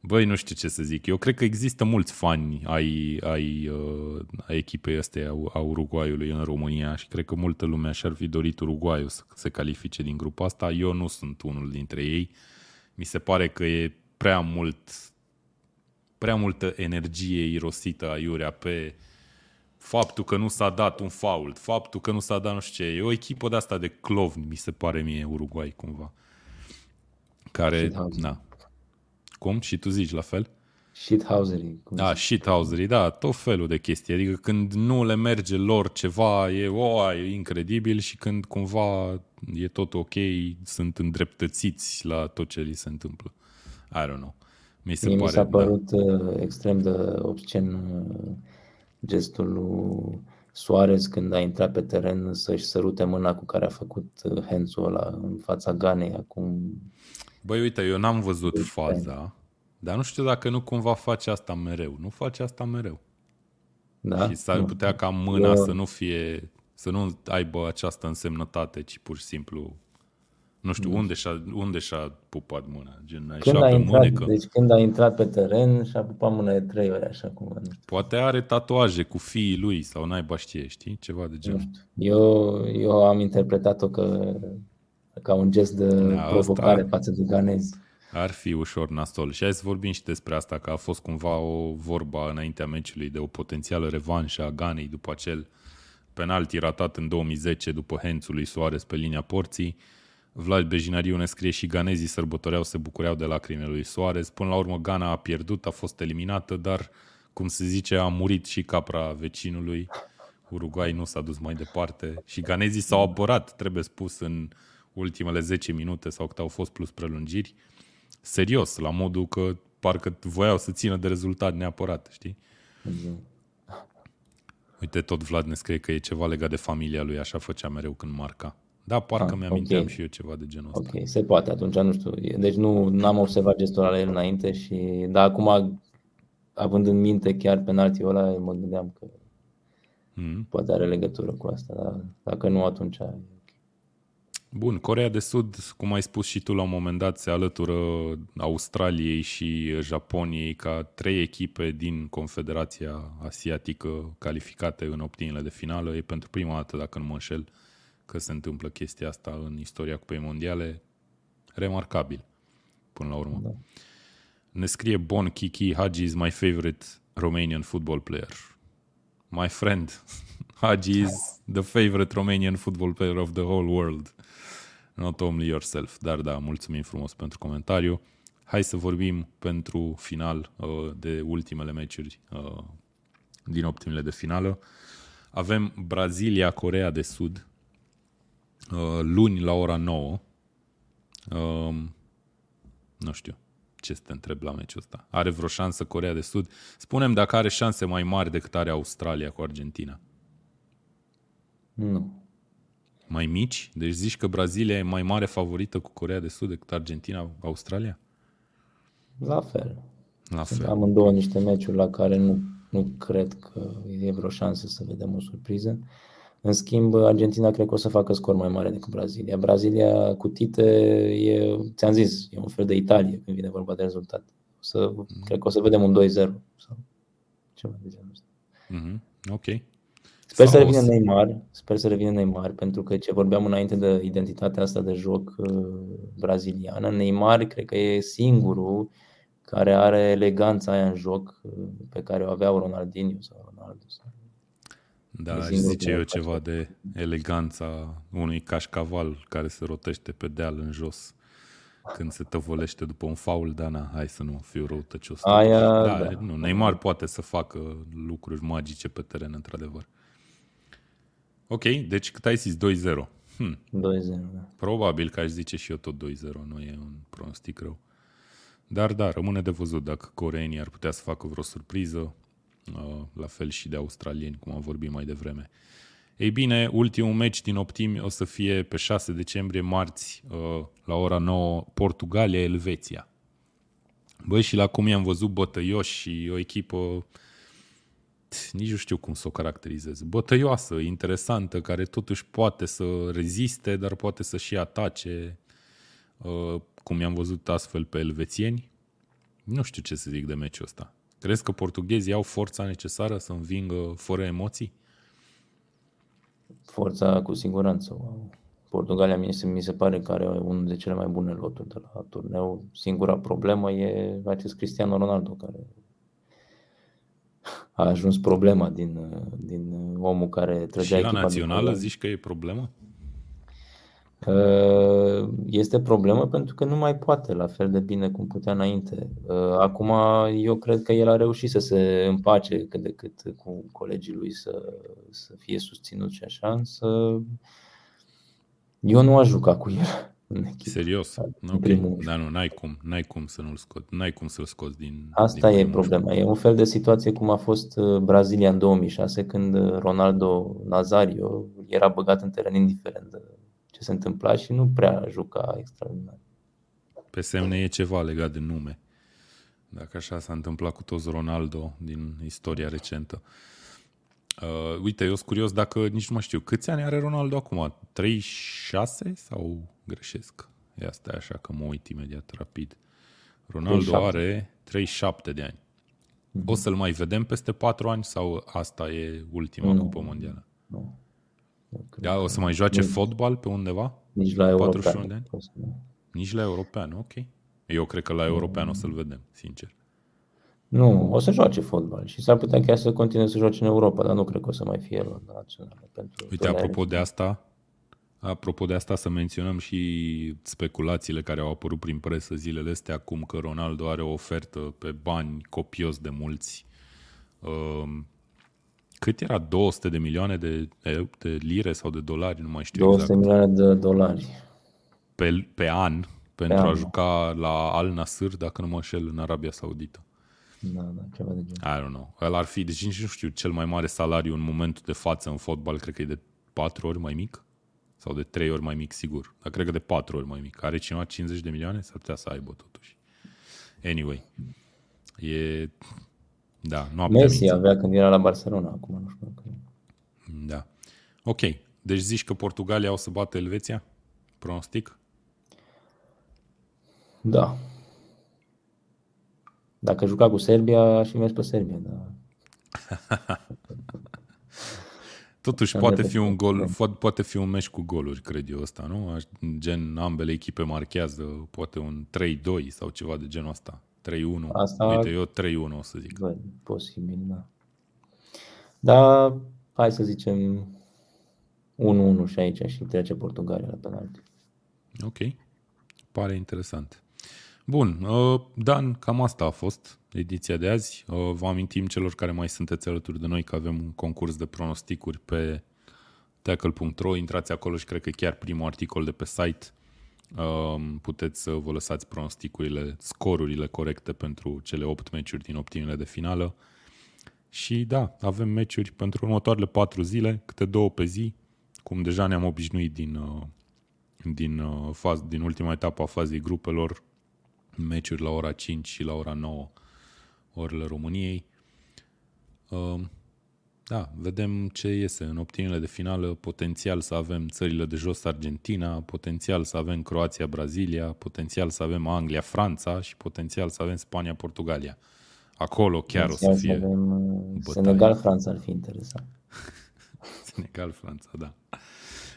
Băi, nu știu ce să zic. Eu cred că există mulți fani ai, ai, uh, ai echipei astea a Uruguayului în România și cred că multă lume și-ar fi dorit Uruguayul să se califice din grupa asta. Eu nu sunt unul dintre ei. Mi se pare că e prea mult prea multă energie irosită aiurea pe faptul că nu s-a dat un fault, faptul că nu s-a dat nu știu ce. E o echipă de asta de clovni, mi se pare mie, Uruguay, cumva. Care, na, cum? Și tu zici la fel? Shithousery. Da, shithousery, da, tot felul de chestii. Adică când nu le merge lor ceva, e, o, e incredibil și când cumva e tot ok, sunt îndreptățiți la tot ce li se întâmplă. I don't know. Mi, se Mie pare, mi s-a da. părut da. extrem de obscen uh, gestul lui Suarez când a intrat pe teren să-și sărute mâna cu care a făcut uh, hands ăla în fața Ganei acum Băi, uite, eu n-am văzut faza, dar nu știu dacă nu cumva face asta mereu. Nu face asta mereu. Da? Și s-ar putea ca mâna eu... să nu fie, să nu aibă această însemnătate, ci pur și simplu nu știu, unde și-a, unde și-a pupat mâna? Gen, când a intrat, mânecă. Deci când a intrat pe teren și-a pupat mâna de trei ori, așa cum. Nu știu. Poate are tatuaje cu fiii lui sau n-ai știe, știi? Ceva de genul. Eu, eu am interpretat-o că ca un gest de da, provocare asta față de ganezi. Ar fi ușor nasol. Și hai să vorbim și despre asta, că a fost cumva o vorba înaintea meciului de o potențială revanșă a Ganei după acel penalti ratat în 2010 după Hențul lui Soares pe linia porții. Vlad Bejinariu ne scrie și ganezii sărbătoreau, se bucureau de lacrimile lui Soares. Până la urmă Gana a pierdut, a fost eliminată, dar cum se zice, a murit și capra vecinului. Uruguay nu s-a dus mai departe și ganezii s-au apărat, trebuie spus, în ultimele 10 minute sau cât au fost plus prelungiri, serios, la modul că parcă voiau să țină de rezultat neapărat, știi? Mm-hmm. Uite, tot Vlad ne scrie că e ceva legat de familia lui, așa făcea mereu când marca. Da, parcă ah, mi-aminteam okay. și eu ceva de genul ăsta. Ok, se poate atunci, nu știu. Deci nu am observat gestul ăla el înainte și, dar acum, având în minte chiar penaltiul ăla, mă gândeam că mm. poate are legătură cu asta, dar dacă nu, atunci Bun, Corea de Sud, cum ai spus și tu la un moment dat, se alătură Australiei și Japoniei ca trei echipe din Confederația Asiatică calificate în optimiile de finală. E pentru prima dată, dacă nu mă înșel, că se întâmplă chestia asta în istoria Cupei Mondiale. Remarcabil, până la urmă. Da. Ne scrie Bon Kiki, Haji is my favorite Romanian football player. My friend, <laughs> Haji is the favorite Romanian football player of the whole world not only yourself. Dar da, mulțumim frumos pentru comentariu. Hai să vorbim pentru final uh, de ultimele meciuri uh, din optimile de finală. Avem Brazilia, Corea de Sud, uh, luni la ora 9. Uh, nu știu ce să te întreb la meciul ăsta. Are vreo șansă Corea de Sud? Spunem dacă are șanse mai mari decât are Australia cu Argentina. Nu mai mici? Deci zici că Brazilia e mai mare favorită cu Corea de Sud decât Argentina, Australia? La fel. La fel. Am două niște meciuri la care nu, nu cred că e vreo șansă să vedem o surpriză. În schimb, Argentina cred că o să facă scor mai mare decât Brazilia. Brazilia cu Tite e, ți-am zis, e un fel de Italie când vine vorba de rezultat. O să, mm. Cred că o să vedem un 2-0 sau ceva de genul ăsta. Mm-hmm. Ok. Sper să revină Neymar, sper să revină Neymar, pentru că ce vorbeam înainte de identitatea asta de joc uh, braziliană, Neymar cred că e singurul care are eleganța aia în joc uh, pe care o aveau Ronaldinho sau Ronaldo. Sau... Da, aș zice eu ceva de eleganța unui cașcaval care se rotește pe deal în jos când se tăvălește după un faul, da, na, hai să nu fiu răutăcios. Aia, da, da. Nu, Neymar poate să facă lucruri magice pe teren, într-adevăr. Ok, deci cât ai zis? 2-0. Hm. 2-0, da. Probabil că aș zice și eu tot 2-0, nu e un pronostic rău. Dar da, rămâne de văzut dacă coreenii ar putea să facă vreo surpriză, uh, la fel și de australieni, cum am vorbit mai devreme. Ei bine, ultimul meci din Optimi o să fie pe 6 decembrie, marți, uh, la ora 9, Portugalia-Elveția. Băi, și la cum i-am văzut bătăioși și o echipă nici nu știu cum să o caracterizez, bătăioasă, interesantă, care totuși poate să reziste, dar poate să și atace, uh, cum i-am văzut astfel pe elvețieni. Nu știu ce să zic de meciul ăsta. Crezi că portughezii au forța necesară să învingă fără emoții? Forța cu siguranță. Portugalia mi se, mi se pare că are unul de cele mai bune loturi de la turneu. Singura problemă e acest Cristiano Ronaldo, care a ajuns problema din, din omul care trăgea Și la națională zici că e problemă? Este problemă pentru că nu mai poate la fel de bine cum putea înainte. Acum eu cred că el a reușit să se împace cât de cât cu colegii lui să, să fie susținut și așa, însă eu nu aș juca cu el <laughs> în echipă. Serios? Ok. Dar nu, n-ai cum, n-ai cum să nu-l scot, n-ai cum să-l scoți din Asta din e problema. E un fel de situație cum a fost uh, Brazilia în 2006 când uh, Ronaldo Nazario era băgat în teren indiferent de ce se întâmpla și nu prea juca extraordinar. Pe semne e ceva legat de nume. Dacă așa s-a întâmplat cu toți Ronaldo din istoria recentă. Uh, uite, eu sunt curios dacă nici nu mai știu. Câți ani are Ronaldo acum? 36 sau greșesc? Ia stai așa că mă uit imediat rapid. Ronaldo 37. are 37 de ani. Mm-hmm. O să-l mai vedem peste 4 ani sau asta e ultima nu, cupă mondială? Nu. Da, o să mai joace nici, fotbal pe undeva? Nici la european. De ani? Nici la european, ok. Eu cred că la european o să-l vedem, sincer. Nu, o să joace fotbal și s-ar putea chiar să continue să joace în Europa, dar nu cred că o să mai fie la națională. Pentru Uite, apropo de asta, apropo de asta să menționăm și speculațiile care au apărut prin presă zilele astea, acum că Ronaldo are o ofertă pe bani copios de mulți. Um, cât era? 200 de milioane de, de lire sau de dolari? Nu mai știu 200 exact. milioane de dolari. Pe, pe an, pentru pe a an. juca la Al Nasr, dacă nu mă înșel, în Arabia Saudită. Da, da, ceva de genul. I don't know. El ar fi, deci nu știu, cel mai mare salariu în momentul de față în fotbal, cred că e de patru ori mai mic. Sau de trei ori mai mic, sigur. Dar cred că de patru ori mai mic. Are cineva 50 de milioane? S-ar putea să aibă totuși. Anyway. E... Da, nu Messi avea când era la Barcelona, acum nu știu. Da. Ok. Deci zici că Portugalia o să bată Elveția? pronostic? Da. Dacă juca cu Serbia, aș fi mers pe Serbia, da. <laughs> Totuși poate fi un gol, poate fi un meci cu goluri, cred eu ăsta, nu? Gen ambele echipe marchează, poate un 3-2 sau ceva de genul ăsta. 3-1. Asta... Uite, eu 3-1 o să zic. Bă, posibil, da. Dar hai să zicem 1-1 și aici și trece Portugalia la penalti. Ok. Pare interesant. Bun, uh, Dan, cam asta a fost ediția de azi. Uh, vă amintim celor care mai sunteți alături de noi că avem un concurs de pronosticuri pe tackle.ro. Intrați acolo și cred că chiar primul articol de pe site uh, puteți să vă lăsați pronosticurile, scorurile corecte pentru cele 8 meciuri din optimile de finală. Și da, avem meciuri pentru următoarele 4 zile, câte două pe zi, cum deja ne-am obișnuit din, din, faz, din ultima etapă a fazei grupelor, meciuri la ora 5 și la ora 9 orele României. Ehm, da, vedem ce iese în optimile de finală, potențial să avem țările de jos Argentina, potențial să avem Croația, Brazilia, potențial să avem Anglia, Franța și potențial să avem Spania, Portugalia. Acolo chiar potențial o să fie. Să avem uh, Senegal, Franța ar fi interesant. <laughs> Senegal, Franța, da.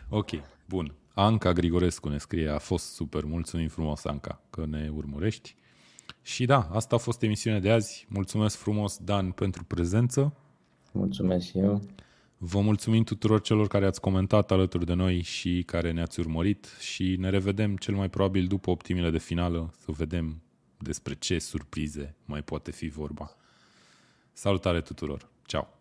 Ok, bun. Anca Grigorescu ne scrie, a fost super, mulțumim frumos Anca că ne urmărești. Și da, asta a fost emisiunea de azi. Mulțumesc frumos, Dan, pentru prezență. Mulțumesc și eu. Vă mulțumim tuturor celor care ați comentat alături de noi și care ne-ați urmărit și ne revedem cel mai probabil după optimile de finală să vedem despre ce surprize mai poate fi vorba. Salutare tuturor! Ciao!